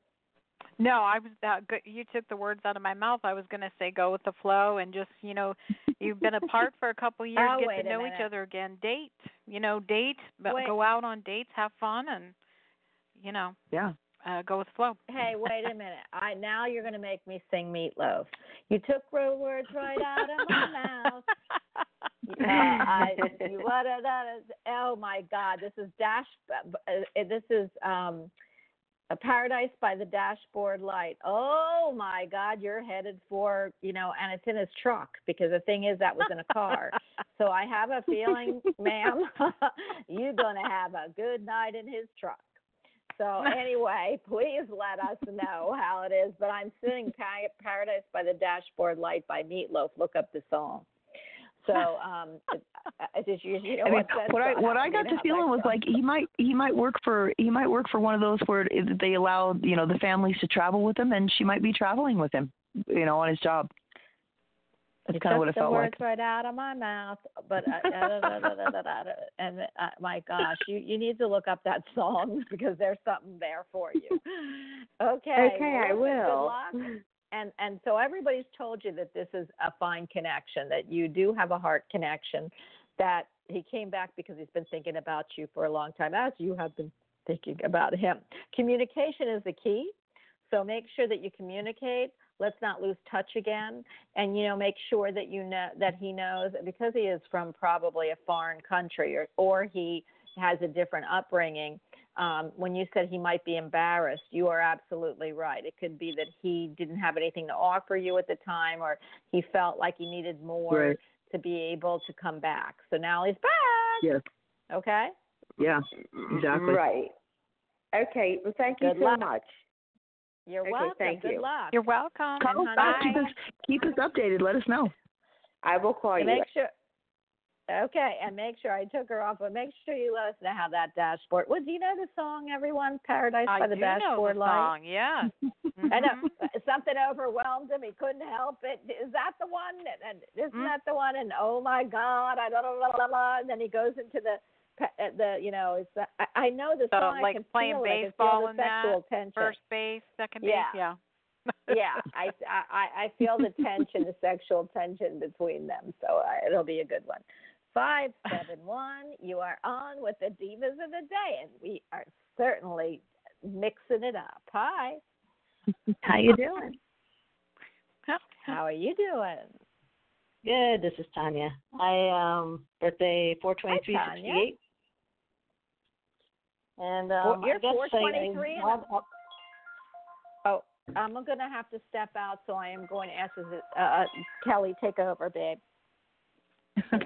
No, I was that good. You took the words out of my mouth. I was going to say go with the flow and just, you know, you've been apart for a couple of years, Oh, get to a know each other again. Date, you know, date, but Wait. go out on dates, have fun and you know, Yeah. uh go with the flow. Hey, wait a minute. I now you're going to make me sing Meatloaf. You took the words right out of my mouth. Uh, I, you, what a, that is, oh my God! This is dash. Uh, this is um, a paradise by the dashboard light. Oh my God! You're headed for you know, and it's in his truck because the thing is that was in a car. so I have a feeling, ma'am, you're gonna have a good night in his truck. So anyway, please let us know how it is. But I'm singing "Paradise by the Dashboard Light" by Meatloaf. Look up the song. So um, it, uh, you, you know I mean, what, I what I got know the feeling was like he might he might work for he might work for one of those where they allow you know the families to travel with him and she might be traveling with him you know on his job. That's kind of what it felt the like. words right out of my mouth. But uh, and uh, my gosh, you you need to look up that song because there's something there for you. Okay. okay i well, listen, will Good luck. And and so everybody's told you that this is a fine connection, that you do have a heart connection, that he came back because he's been thinking about you for a long time, as you have been thinking about him. Communication is the key. So make sure that you communicate. Let's not lose touch again, and you know, make sure that you know that he knows because he is from probably a foreign country or or he has a different upbringing. Um, when you said he might be embarrassed, you are absolutely right. It could be that he didn't have anything to offer you at the time, or he felt like he needed more Right. to be able to come back. So now he's back. Yes. Okay. Yeah. Exactly. Right. Okay. Well, thank you Good so luck. much. You're Okay, welcome. thank Good you. luck. You're welcome. Call and us back. Keep us, keep us updated. Let us know. I will call And you. make sure. Okay, and make sure I took her off, but make sure you let us know how that dashboard. Well, do you know the song "Everyone"? Paradise I by the do know Dashboard the Light. song. Yeah. I know Mhm. something overwhelmed him. He couldn't help it. Is that the one? And, and isn't Mm. that the one? And oh my God, I don't know. Blah, blah, blah. And then he goes into the uh, the you know it's the, I, I know the So, song. I like can playing feel it. I can baseball feel in the that, tension. First base, second Yeah. base. Yeah. yeah, I, I I feel the tension, the sexual tension between them. So uh, it'll be a good one. Five seven one. You are on with the divas of the day, and we are certainly mixing it up. Hi, How you doing? how are you doing? Good. This is Tanya. I um birthday four twenty three Hi, sixty Tanya. eight. And um, you're I I- 423 and I- I'm- Oh, I'm gonna have to step out, so I am going to ask uh, uh, Kelly take over, babe.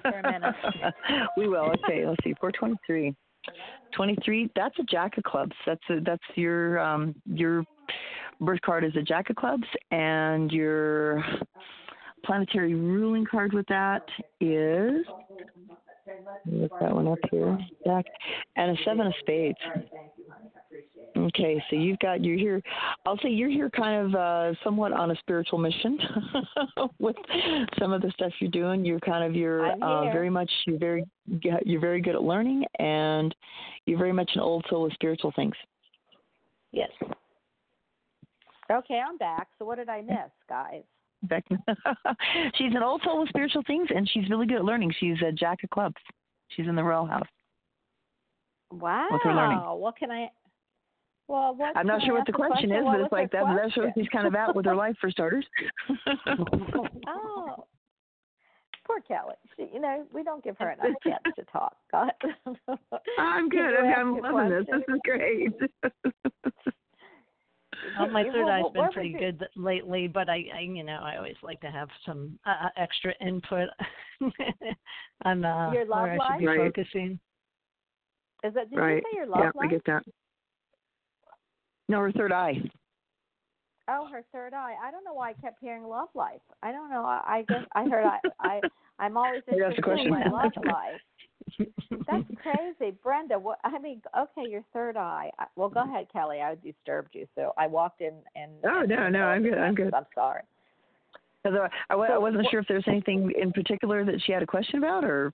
Minute. we will. Okay, let's see. 423. 23, that's a jack of clubs. That's a, that's your um your birth card is a jack of clubs and your planetary ruling card with that is look that one up here. Jack and a seven of spades. Okay, so you've got you're here. I'll say you're here kind of uh, somewhat on a spiritual mission with some of the stuff you're doing. You're kind of you're uh, very much you're very you're very good at learning, and you're very much an old soul with spiritual things. yes. Okay, I'm back. So what did I miss, guys? Beck- she's an old soul with spiritual things, and she's really good at learning. She's a jack of clubs. She's in the royal house. Wow. What's her learning? What can I? Well, what? I'm not sure what the a question is, but it's like that. That's where question? she's kind of at with her life for starters. Oh, poor Kelly. She, you know, we don't give her enough chance to talk. I'm good. you I'm, ask I'm a loving this. This is great. Well, my Well, third eye's what- been pretty was it- good lately, but I, I, you know, I always like to have some uh, extra input on uh, Your love where I should be life? Right. focusing. Is that? Did right. you say your love yeah, I get that. No, her third eye. Oh, her third eye. I don't know why I kept hearing love life. I don't know. I, I guess I heard. I, I I'm always Maybe that's interested in my love life. That's crazy, Brenda. What I mean, okay, your third eye. Well, go ahead, Kelly. I disturbed you, so I walked in and. Oh, and- no, no, I'm good, I'm good. I'm sorry. 'Cause I, I, I wasn't what- sure if there's anything in particular that she had a question about, or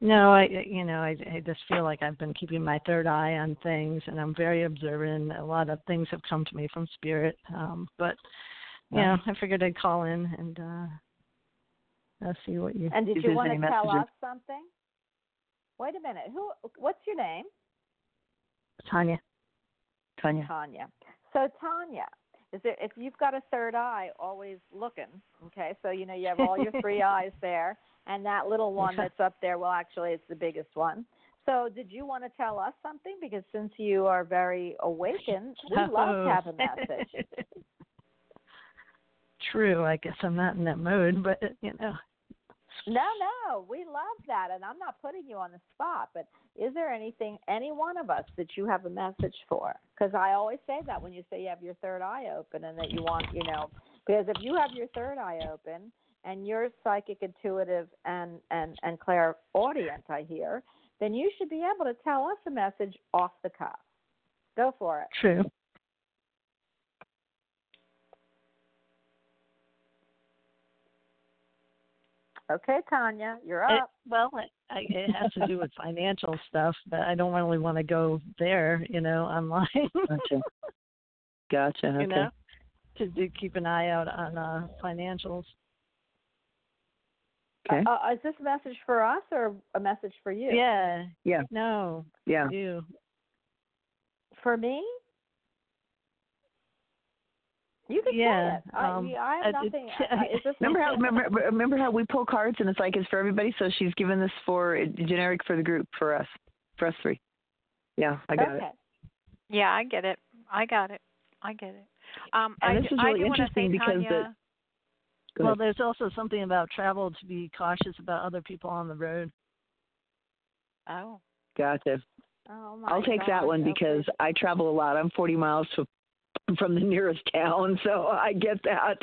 No, I you know, I I just feel like I've been keeping my third eye on things and I'm very observant. A lot of things have come to me from spirit. Um but you Yeah. know, I figured I'd call in and uh I'll see what you And did you want to tell messages. us something? Wait a minute. Who? What's your name? Tanya. Tanya. Tanya. So Tanya, is there if you've got a third eye always looking, okay? So you know you have all your three eyes there and that little one that's up there, well actually it's the biggest one. So did you want to tell us something because since you are very awakened, we love Oh. to have a oh. message. True, I guess I'm not in that mode, but you know. No, no, we love that, and I'm not putting you on the spot. But is there anything, any one of us, that you have a message for? Because I always say that when you say you have your third eye open, and that you want, you know, because if you have your third eye open and you're psychic, intuitive, and and and clairaudient, I hear, then you should be able to tell us a message off the cuff. Go for it. True. Okay, Tanya, you're It, up. well, it, it has to do with financial stuff, but I don't really want to go there, you know, online. Gotcha. Gotcha. Okay. you know, to do keep an eye out on uh financials. Okay. Uh, is this a message for us or a message for you? Yeah. Yeah. No. Yeah. You. For me? You can Yeah, say it. I, um, yeah, I have it's- nothing. uh, is Remember how remember, remember how we pull cards and it's like it's for everybody. So she's given this for generic for the group for us for us three. Yeah, I got okay. it. Yeah, I get it. I got it. I get it. Um, And I, this is I really do want to interesting say, because the- Tanya, Go well, there's also something about travel to be cautious about other people on the road. oh, Gotcha. Oh my I'll take that gosh, one okay. because I travel a lot. I'm 40 miles to, from the nearest town, so I get that.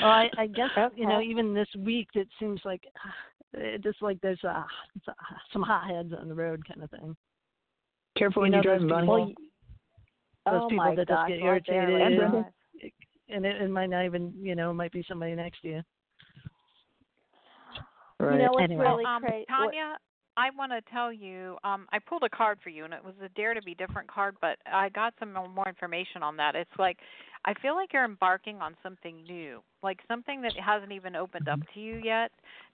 Well, I, I guess you know even this week it seems like it just like there's uh, some hotheads on the road kind of thing. Careful You when know you're those driving, Bonnie. people- those oh people my that just gosh, get well, there irritated And and it, it might not even you know it might be somebody next to you. Right. You know what's Anyway. really um, crazy? Tanya, I want to tell you, um, I pulled a card for you, and it was a Dare to Be Different card, but I got some more information on that. It's like, I feel like you're embarking on something new, like something that hasn't even opened up to you yet.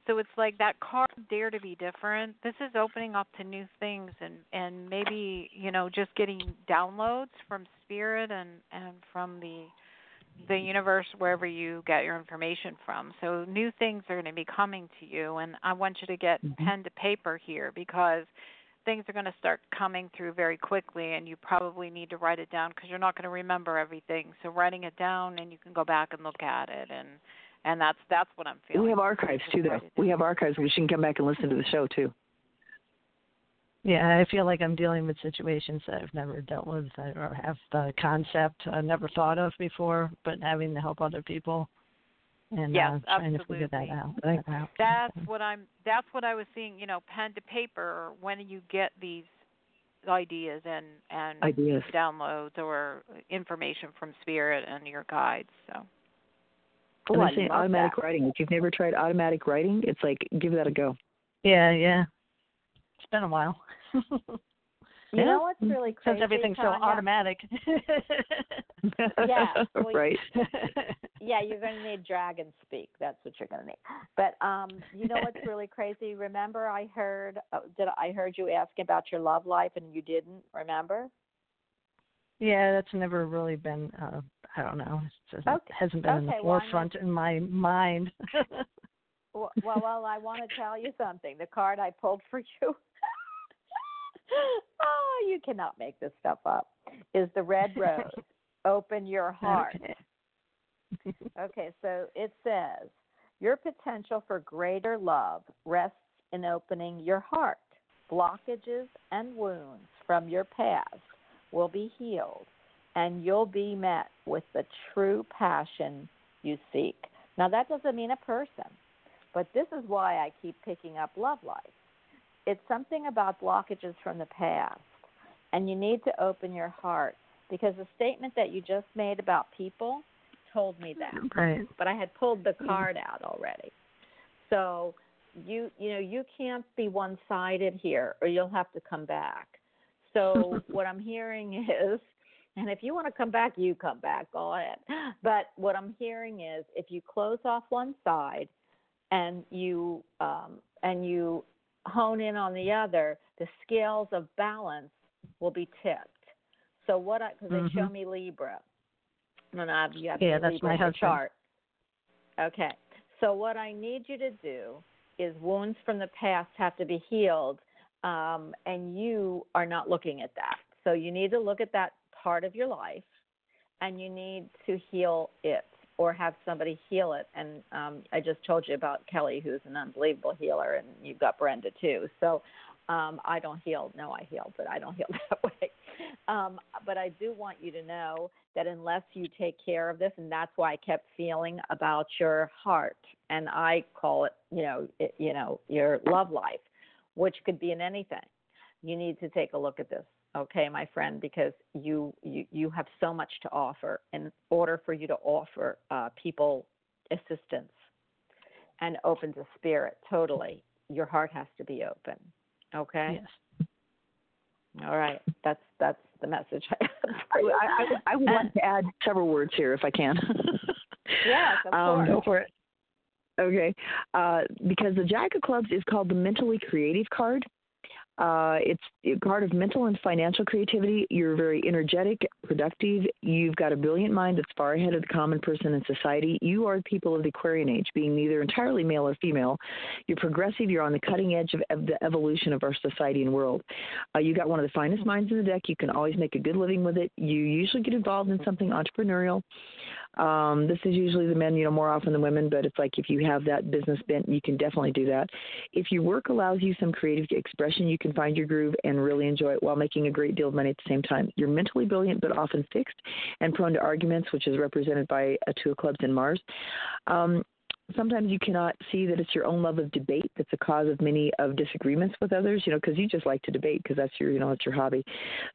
So it's like that card, Dare to Be Different. This is opening up to new things, and and maybe you know just getting downloads from Spirit and and from the the universe wherever you get your information from. So new things are going to be coming to you and I want you to get Mhm. pen to paper here because things are going to start coming through very quickly and you probably need to write it down because you're not going to remember everything. So writing it down and you can go back and look at it and and that's that's what I'm feeling. we have archives too, though. We have archives. We can come back and listen to the show too. Yeah, I feel like I'm dealing with situations that I've never dealt with or have the concept I never thought of before, but having to help other people and Yes, uh, trying to figure that out. That out. That's what I'm that's what I was seeing, you know, pen to paper when you get these ideas and and Ideas. downloads or information from spirit and your guides. So Ooh, and I say love automatic that. writing. If you've never tried automatic writing, it's like give that a go. Yeah, yeah. It's been a while. You Yeah. know what's really crazy? Since everything's so automatic. Yeah, well, right. Yeah, you're going to need dragon speak. That's what you're going to need. But um, you know what's really crazy? Remember, I heard uh, did I heard you asking about your love life, and you didn't remember? yeah, that's never really been uh I don't know. It Okay. hasn't been in the Okay, well, forefront in my mind. Well, well, well, I want to tell you something. The card I pulled for you. oh, you cannot make this stuff up. Is the red rose? Open your heart. Okay. Okay, so it says your potential for greater love rests in opening your heart. Blockages and wounds from your past will be healed, and you'll be met with the true passion you seek. Now, that doesn't mean a person, but this is why I keep picking up love life. It's something about blockages from the past, and you need to open your heart because the statement that you just made about people told me that Right. but I had pulled the card out already. So you you know you can't be one sided here, or you'll have to come back. So what I'm hearing is, and if you want to come back, you come back. Go ahead. But what I'm hearing is, if you close off one side, and you um, and you hone in on the other, the scales of balance will be tipped. So what I because they show Mhm. me Libra. No, no, I've- you have Yeah, that's Libra my husband. chart. Okay. So what I need you to do is wounds from the past have to be healed, um, and you are not looking at that. So you need to look at that part of your life, and you need to heal it or have somebody heal it. And um, I just told you about Kelly, who's an unbelievable healer, and you've got Brenda too. So um, I don't heal. No, I heal, but I don't heal that way. Um, but I do want you to know that unless you take care of this, and that's why I kept feeling about your heart, and I call it, you know, it, you know, your love life, which could be in anything. You need to take a look at this, okay, my friend, because you you you have so much to offer. In order for you to offer uh, people assistance and open to spirit, totally, your heart has to be open. Okay. Yes. All right. That's that's the message. I I, for. I, I would- I would like to add several words here if I can. Yes, of Um, course. Go for it. Okay, uh, because the Jack of Clubs is called the mentally creative card. Uh, it's card of mental and financial creativity. You're very energetic, productive. You've got a brilliant mind that's far ahead of the common person in society. You are people of the Aquarian age, being neither entirely male or female. You're progressive. You're on the cutting edge of, the evolution of our society and world. Uh, you got one of the finest minds in the deck. You can always make a good living with it. You usually get involved in something entrepreneurial. Um, this is usually the men, you know, more often than women, but it's like if you have that business bent, you can definitely do that. If your work allows you some creative expression, you can find your groove and really enjoy it while making a great deal of money at the same time. You're mentally brilliant, but often fixed and prone to arguments, which is represented by a two of clubs in Mars. Um, sometimes you cannot see that it's your own love of debate that's the cause of many of disagreements with others you know because you just like to debate because that's your you know it's your hobby.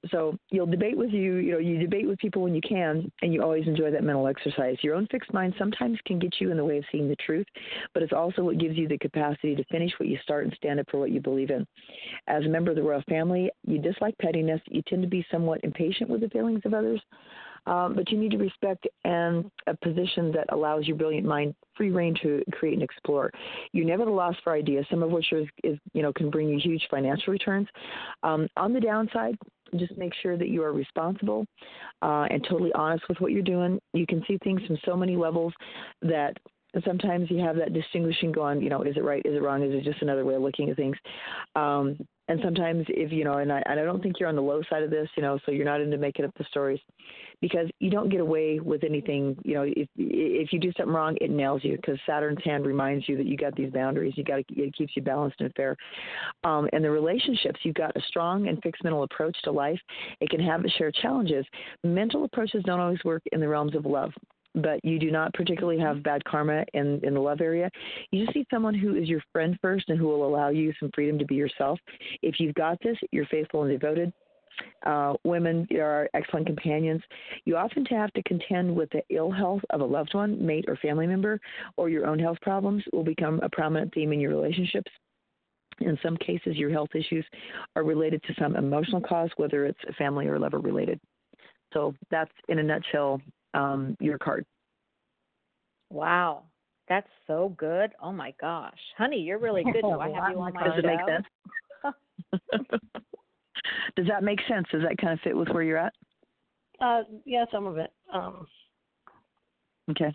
So you'll debate with you you know you debate with people when you can and you always enjoy that mental exercise. Your own fixed mind sometimes can get you in the way of seeing the truth but it's also what gives you the capacity to finish what you start and stand up for what you believe in. As a member of the royal family you dislike pettiness. You tend to be somewhat impatient with the feelings of others um, but you need to respect and a position that allows your brilliant mind free rein to create and explore. You're never at a loss for ideas, some of which is, is you know can bring you huge financial returns. Um, on the downside, just make sure that you are responsible uh, and totally honest with what you're doing. You can see things from so many levels that sometimes you have that distinguishing going, you know, is it right, is it wrong, is it just another way of looking at things? Um, and sometimes if you know and I, and I don't think you're on the low side of this you know so you're not into making up the stories because you don't get away with anything you know if if you do something wrong it nails you because saturn's hand reminds you that you got these boundaries you got to it keeps you balanced and fair. Um, and the relationships you've got a strong and fixed mental approach to life. It can have share challenges. Mental approaches don't always work in the realms of love but you do not particularly have bad karma in, in the love area. You just need someone who is your friend first and who will allow you some freedom to be yourself. If you've got this, you're faithful and devoted. Uh, women are excellent companions. You often have to contend with the ill health of a loved one, mate, or family member, or your own health problems will become a prominent theme in your relationships. In some cases, your health issues are related to some emotional cause, whether it's family or lover related. So that's in a nutshell um, your card. Wow. That's so good. Oh my gosh. Honey, you're really good. Do I have you on my Does it make sense? Does that make sense? Does that kind of fit with where you're at? Uh, yeah, some of it. Um, okay.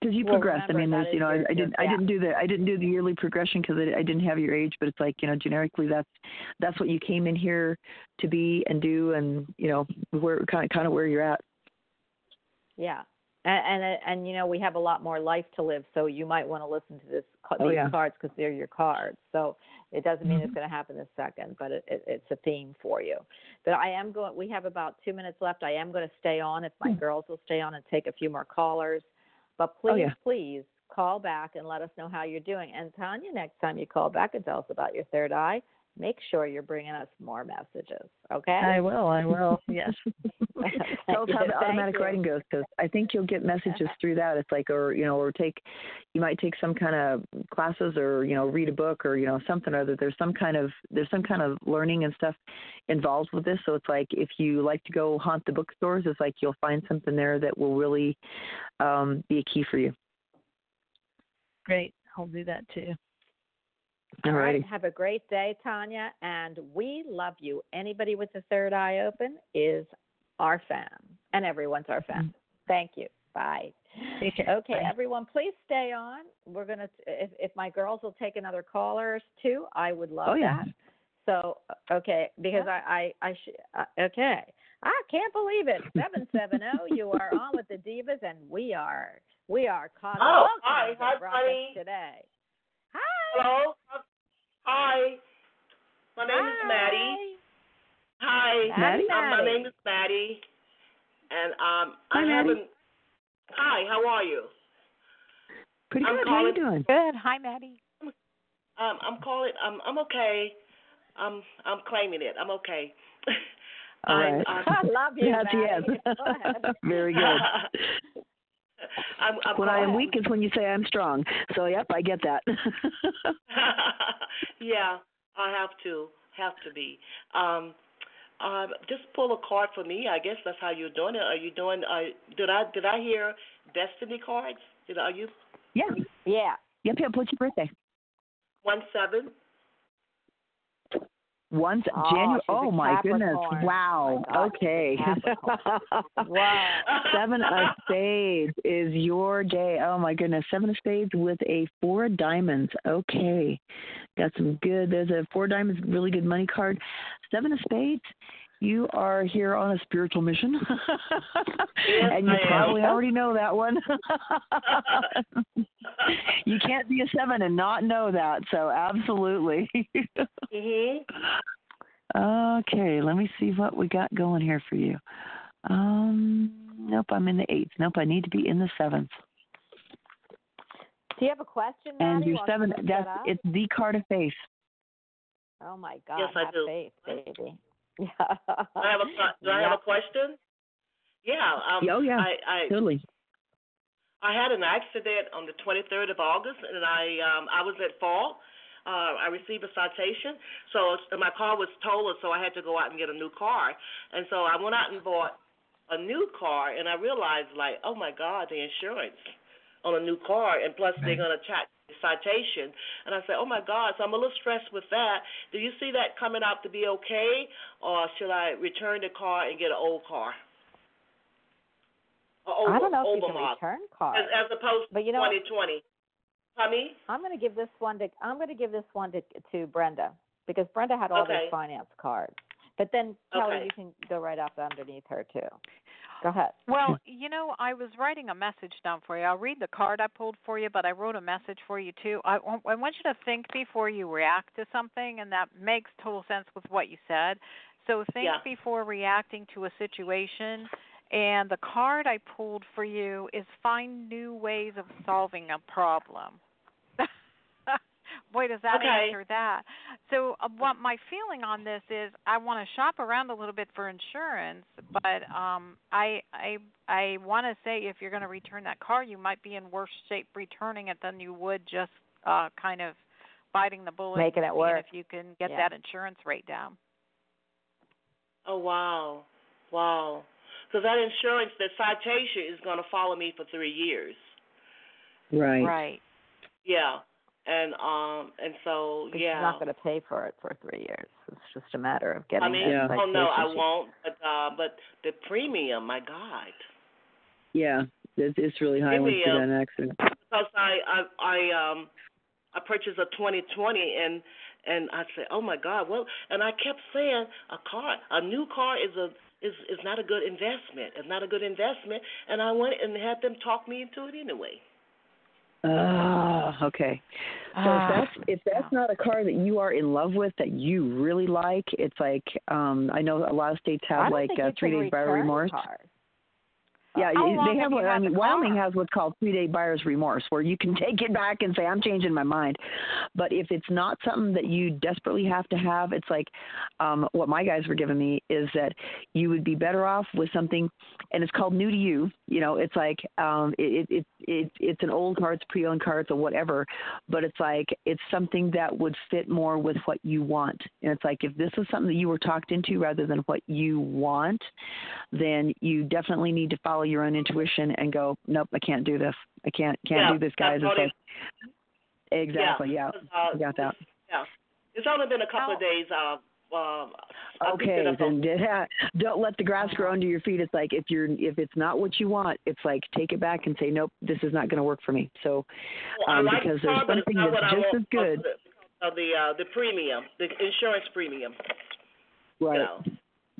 Because you Well, progress. I mean, there's you know, I, I didn't I didn't do the I didn't do the yearly progression because I, I didn't have your age, but it's like you know, generically that's that's what you came in here to be and do, and you know, where kind of kind of where you're at. Yeah. And, and and you know we have a lot more life to live, so you might want to listen to this Oh, these yeah. cards because they're your cards. So it doesn't mean it's going to happen this second, but it, it, it's a theme for you. But I am going. We have about two minutes left. I am going to stay on if my Hmm. girls will stay on and take a few more callers. But please, Oh, yeah. please call back and let us know how you're doing. And Tanya, next time you call back and tell us about your third eye, make sure you're bringing us more messages. Okay. I will. I will. Yes. Tell us how the automatic you. writing goes because I think you'll get messages through that. It's like, or you know, or take, you might take some kind of classes, or you know, read a book, or you know, something or other. There's some kind of there's some kind of learning and stuff involved with this. So it's like if you like to go haunt the bookstores, it's like you'll find something there that will really um, be a key for you. Great. I'll do that too. All right. Have a great day, Tanya. And we love you. Anybody with the third eye open is our fan, and everyone's our fan. Thank you. Bye. Okay, Bye. everyone, please stay on. We're gonna. If if my girls will take another callers too, I would love Oh, yeah. that. So okay, because I I I sh- uh, okay. I can't believe it. Seven seven zero. You are on with the divas, and we are we are caught Oh, up hi, hi, broadcast buddy. today. Hi. Hello. Hi. My name is Maddie. Hi. Maddie. Um, my name is Maddie, and um, Hi, I Maddie. haven't. Hi. How are you? Pretty I'm good. How you doing? Good. Hi, Maddie. Um, I'm calling. Um, I'm okay. Um, I'm claiming it. I'm okay. All I'm, right. I'm, I love you, Yes, yes. Go ahead. Very good. I'm, I'm when I am calling- weak is when you say I'm strong. So yep, I get that. yeah, I have to have to be. Um, um, just pull a card for me. I guess that's how you're doing it. Are you doing? Uh, did I did I hear destiny cards? Did are you yeah. Yeah. Yep. Yep. What's your birthday? one seven? Once Oh, January. Oh my goodness! Wow. Oh my okay. Wow. Seven of spades is your day. Oh my goodness. Seven of spades with a four of diamonds. Okay. Got some good. There's a four diamonds, really good money card. Seven of spades. You are here on a spiritual mission. Yes, and you I am. probably already know that one. you can't be a seven and not know that. So, absolutely. mhm. Okay, let me see what we got going here for you. Um, nope, I'm in the eighth. Nope, I need to be in the seventh. Do you have a question, And your while seven, looks that's that it's the card of faith. Oh my God! Yes, I have do. faith, baby. Do I have a do I have a question? Yeah. Um, Oh, yeah. I I Totally. I had an accident on the 23rd of August, and I um I was at fault. Uh, I received a citation, so my car was totaled, so I had to go out and get a new car. And so I went out and bought a new car, and I realized like, oh my God, the insurance on a new car, and plus they're gonna the citation. And I said, oh my God, so I'm a little stressed with that. Do you see that coming out to be okay, or should I return the car and get an old car? I don't know if you can model. return cards, as, as opposed to but you know what? 2020. Honey? I'm going to give this one to I'm going to give this one to to Brenda because Brenda had all Okay. those finance cards. But then Kelly, Okay. you can go right up underneath her too. Go ahead. Well, you know, I was writing a message down for you. I'll read the card I pulled for you, but I wrote a message for you too. I, I want you to think before you react to something, and that makes total sense with what you said. So think Yeah. before reacting to a situation. And the card I pulled for you is find new ways of solving a problem. Boy, does that Okay. answer that. So, uh, what my feeling on this is, I want to shop around a little bit for insurance, but um, I I I want to say if you're going to return that car, you might be in worse shape returning it than you would just uh, kind of biting the bullet, Making it seeing work. if you can get Yeah. that insurance rate down. Oh wow, wow. Because that insurance, that citation is going to follow me for three years. Right. Right. Yeah, and um, and so But yeah. She's not going to pay for it for three years. It's just a matter of getting I mean, that oh no, I won't. But uh, but the premium, my God. Yeah, it's, it's really high once you Maybe, get an accident. Because I I I um I purchased a 2020 and and I said, oh my God, well, and I kept saying a car, a new car is a is is not a good investment. It's not a good investment, and I went and had them talk me into it anyway. Ah, okay. So Ah, if that's if that's not a car that you are in love with that you really like, it's like um I know a lot of states have like uh, three days buyer remorse. Cars. Yeah, How you- long they have have. I mean, Wyoming car? has what's called three day buyer's remorse, where you can take it back and say, "I'm changing my mind." But if it's not something that you desperately have to have, it's like um, what my guys were giving me is that you would be better off with something, and it's called new to you. You know, it's like um, it, it, it, it it's an old car, it's pre-owned car, it's a whatever, but it's like it's something that would fit more with what you want. And it's like if this is something that you were talked into rather than what you want, then you definitely need to follow your own intuition and go, nope, I can't do this. I can't can't Yeah, do this, guys. It's like exactly, yeah, because, Uh, got that. Yeah, it's only been a couple How- of days. Uh, um, Okay, then on- don't let the grass grow under your feet. It's like if you're if it's not what you want, it's like take it back and say, nope, this is not going to work for me. So Well, um, like because the there's car, but it's something that's just as good, of the uh, the premium, the insurance premium. right? You know,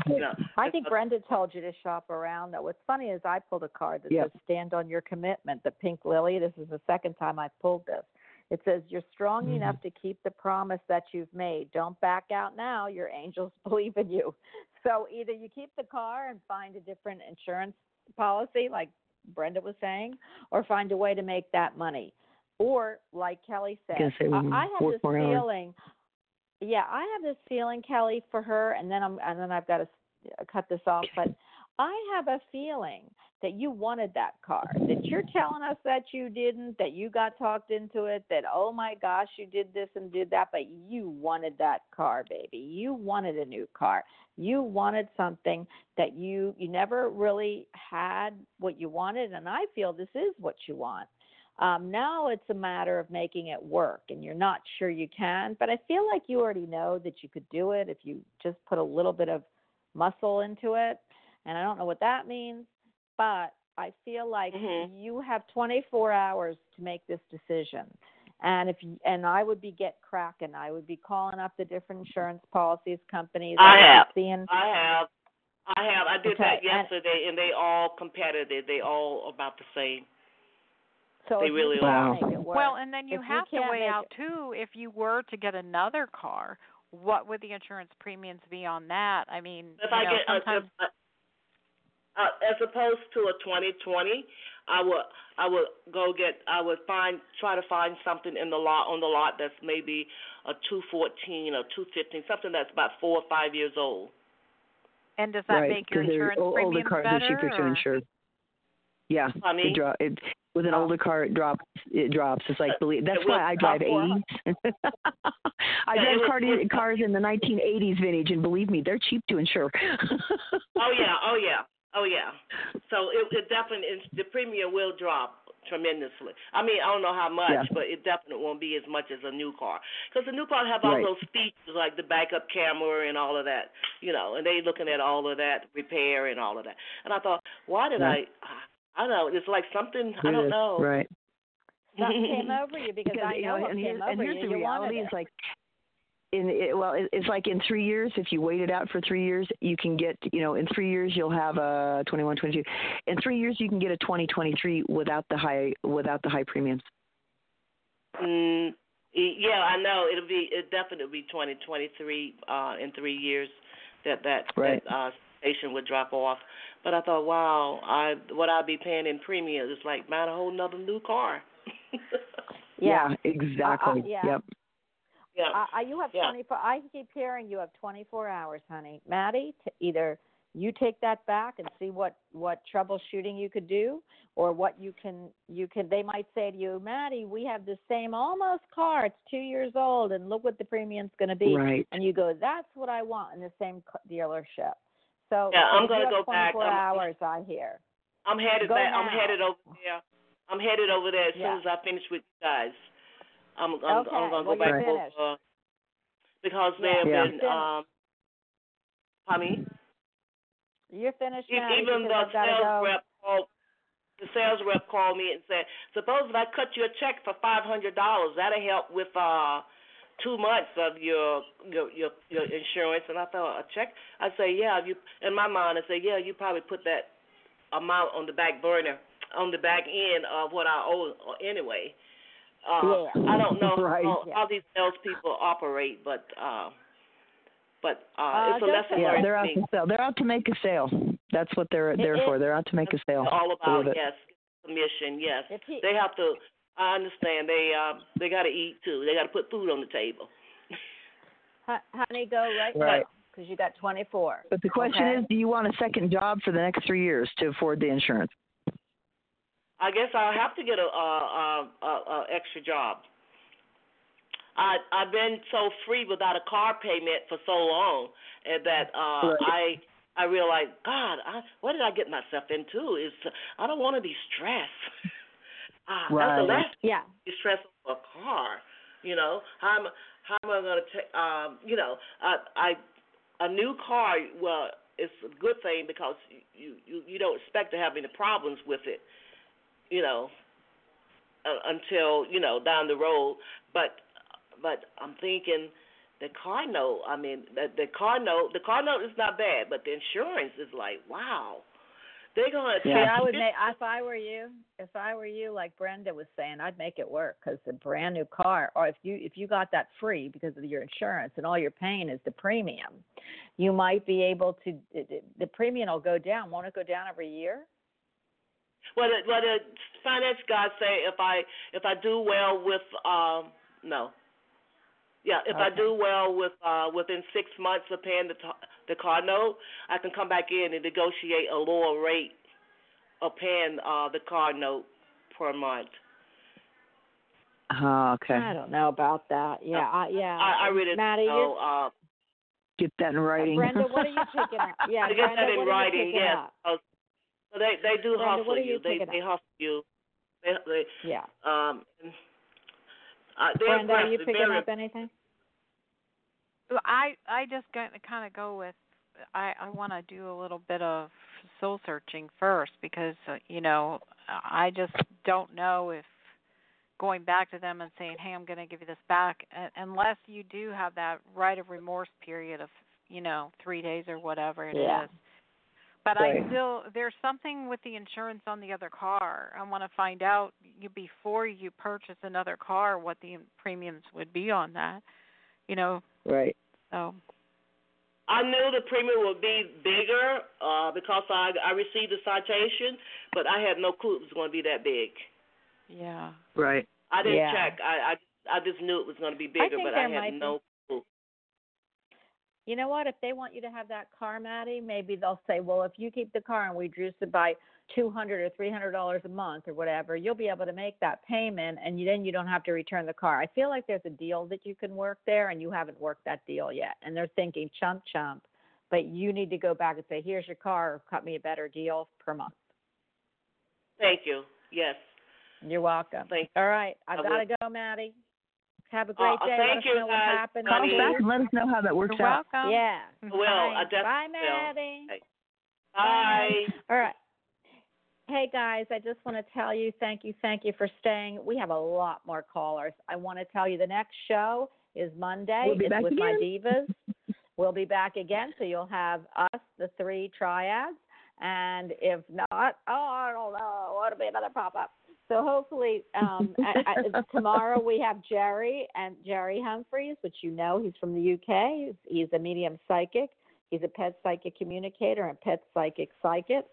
you know. I think Brenda told you to shop around. Though what's funny is I pulled a card that Yeah. says "Stand on your commitment." The pink lily. This is the second time I've pulled this. It says you're strong Mhm. enough to keep the promise that you've made. Don't back out now. Your angels believe in you. So either you keep the car and find a different insurance policy, like Brenda was saying, or find a way to make that money. Or like Kelly said, I, I have this more hours. Yeah, I have this feeling, Kelly, for her, and then I'm and then I've got to s- uh, cut this off. But I have a feeling that you wanted that car. That you're telling us that you didn't. That you got talked into it. That oh my gosh, you did this and did that. But you wanted that car, baby. You wanted a new car. You wanted something that you you never really had what you wanted. And I feel this is what you want. Um, now it's a matter of making it work, and you're not sure you can. But I feel like you already know that you could do it if you just put a little bit of muscle into it. And I don't know what that means, but I feel like Mhm. you have 24 hours to make this decision. And if you, and I would be get cracking. I would be calling up the different insurance policies companies. I be have. seeing. I have. I have. I did Okay, that and- yesterday, and they all competitive. They all about the same. So They really can't are. make it work, Well, and then you If you have to weigh out it- too if you were to get another car, what would the insurance premiums be on that? I mean, If you I know, get a, sometimes if, uh, as opposed to a 2020, I would I would go get I would find try to find something in the lot on the lot that's maybe a 214 or 215, something that's about four or five years old. and does that right, make your because insurance older premiums cars better? are cheaper to or- insure. Yeah, I mean, it dro- it with an Oh. older car it drops it drops. It's like uh, believe that's why I drive 80s. I drive car cars in the 1980s vintage, and believe me, they're cheap to insure. Oh yeah, oh yeah, oh yeah. So it, it definitely the premium will drop tremendously. I mean, I don't know how much, Yeah. but it definitely won't be as much as a new car because the new car have all Right. those features like the backup camera and all of that, you know. And they looking at all of that repair and all of that. And I thought, why did Yeah. I? Ah, I don't know. It's like something I don't know. Right. something came over you because, I you know know, what and came here's, over and here's you. the you wanted reality it. is like in it, well it, it's like in three years if you wait it out for three years you can get you know in three years you'll have a 21 22 in three years you can get a 2023 without the high without the high premiums Mm, yeah, I know. It'll be it definitely be twenty twenty three uh in three years that that Right. that uh station would drop off. But I thought, wow, I what I'd be paying in premium is like buying a whole nother new car. yeah. exactly yeah. yep yeah. Uh, uh, you have Yeah. 24. I keep hearing you have 24 hours, honey. Maddie, to either you take that back and see what what troubleshooting you could do, or what you can you can. They might say to you, Maddie, we have the same almost car. It's two years old, and look what the premium's going to be. right And you go, that's what I want in the same dealership. So Yeah, I'm gonna go back. 24 I'm- hours, I hear. I'm headed Go back I'm headed over there. I'm headed over there as Yeah. soon as I finish with you guys. I'm I'm, Okay, I'm gonna well, go back you're over finished. because they Yeah. have Yeah. been um I mean You're finished, Maddie, Even the because I've got to sales go. rep called, the sales rep called me and said, "Suppose if I cut you a check for five hundred dollars, that'll help with uh two months of your your your your insurance." And I thought, a check? I say, yeah. You in my mind, I say, yeah. You probably put that amount on the back burner, on the back end of what I owe anyway. Uh, Yeah. I don't know Right. how, Yeah. how these salespeople operate, but uh, but uh, Uh, it's a lesson yeah they're out to sell they're out to make a sale that's what they're It- there it- for they're out to make a sale all about it. yes commission yes he, they have to i understand they um they got to eat too they got to put food on the table Hu- honey, go right, Right. because you got 24. but the question Okay. is do you want a second job for the next three years to afford the insurance i guess i'll have to get a a a, a, a extra job i i've been so free without a car payment for so long and that uh Right. i I realized, God, I, what did I get myself into? Is I don't want to be stressed. ah, That's the last Yeah. be stressed over a car. You know, how am how am I going to take? Um, you know, I, I a new car. Well, it's a good thing because you you you don't expect to have any problems with it. You know, uh, until you know down the road. But but I'm thinking the car note. I mean, the the car note. The car note is not bad, but the insurance is like wow. They're gonna See, I would make if I were you, if I were you, like Brenda was saying, I'd make it work because a brand new car, or if you if you got that free because of your insurance and all you're paying is the premium, you might be able to. it- it- The premium will go down. Won't it go down every year? Well, the, well, the finance guys say if I if I do well with um no, yeah, if I do well with uh within six months of paying the t- the car note, I can come back in and negotiate a lower rate of paying uh the car note per month. oh okay I don't know about that. Yeah, I, yeah. I, I really Maddie, don't know. Uh, get that in writing Brenda, what are you picking up? Yeah, to get Brenda, that in what are you writing, picking yes. up? because- So they they do Brenda, hustle you you. They picking they hustle you. They, they, Yeah. um, and, uh, they're Brenda, are you picking up anything? Well, I I just kind of go with I I want to do a little bit of soul searching first because uh, you know I just don't know if going back to them and saying hey I'm going to give you this back uh, unless you do have that right of remorse period of you know 3 days or whatever it is. Yeah. But Right. I still there's something with the insurance on the other car. I want to find out you before you purchase another car what the premiums would be on that. You know, Right. so I knew the premium would be bigger uh, because I I received a citation, but I had no clue it was going to be that big. yeah. Right. I didn't Yeah. check. I, I I just knew it was going to be bigger, think but I had be. no clue. You know what? If they want you to have that car, Maddie, maybe they'll say, "Well, if you keep the car and we reduce it by two hundred or three hundred dollars a month or whatever, you'll be able to make that payment, and you, then you don't have to return the car." I feel like there's a deal that you can work there, and you haven't worked that deal yet, and they're thinking chump chump, but you need to go back and say, "Here's your car, or cut me a better deal per month." Thank you. Yes. You're welcome. Thank All right, I've got to go, Maddie. Have a great Uh, day. thank Let us you, know what guys. happened. Call us back and let us know how that works You're out. welcome. Yeah. Will, I Bye. definitely Bye, will. Maddie. Okay. Bye. All right. Hey guys, I just want to tell you thank you, thank you for staying. We have a lot more callers. I want to tell you the next show is Monday. We'll be it's back with my divas. we'll be back again, so you'll have us, the three triads, and if not, oh, I don't know, it'll be another pop up. So hopefully um, I, I, tomorrow we have Jerry and Jerry Humphreys, which you know he's from the UK. He's, he's a medium psychic. He's a pet psychic communicator and pet psychic psychic.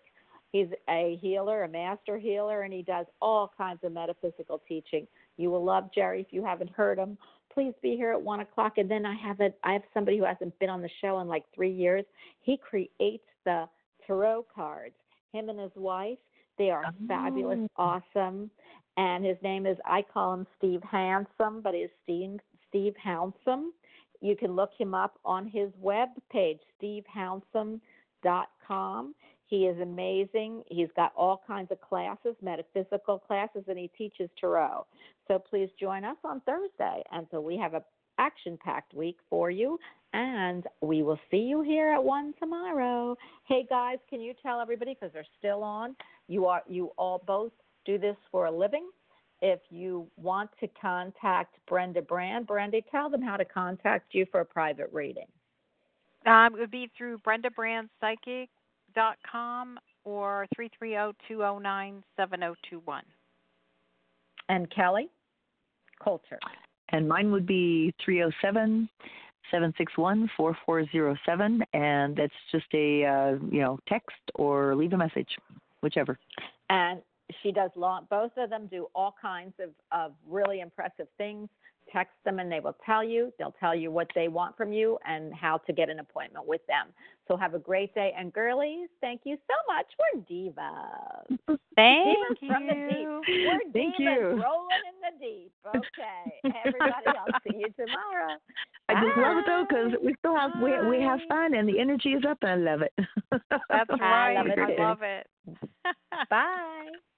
He's a healer, a master healer, and he does all kinds of metaphysical teaching. You will love Jerry if you haven't heard him. Please be here at one o'clock. And then I have a I have somebody who hasn't been on the show in like three years. He creates the tarot cards. Him and his wife. They are fabulous, oh. awesome. And his name is I call him Steve Handsome, but he's Steve Steve Handsome. You can look him up on his web page, stevehandsome.com. He is amazing. He's got all kinds of classes, metaphysical classes, and he teaches tarot. So please join us on Thursday. And so we have a action-packed week for you, and we will see you here at one tomorrow. Hey guys, can you tell everybody because they're still on? You are you all both do this for a living. If you want to contact Brenda Brand, Brenda, tell them how to contact you for a private reading. Um, it would be through brendabrandpsychic.com or 330-209-7021. And Kelly Coulter. And mine would be 307 761 4407. And that's just a, uh, you know, text or leave a message, whichever. and she does long both of them do all kinds of, of really impressive things text them and they will tell you. They'll tell you what they want from you and how to get an appointment with them. So have a great day. And girlies thank you so much. We're divas. Thank divas you. from the deep. we're Thank divas you. rolling in the deep. Okay. Everybody i'll see you tomorrow. I just love it though because we still have we we have fun and the energy is up and I love it. That's I right. love it. I love it. bye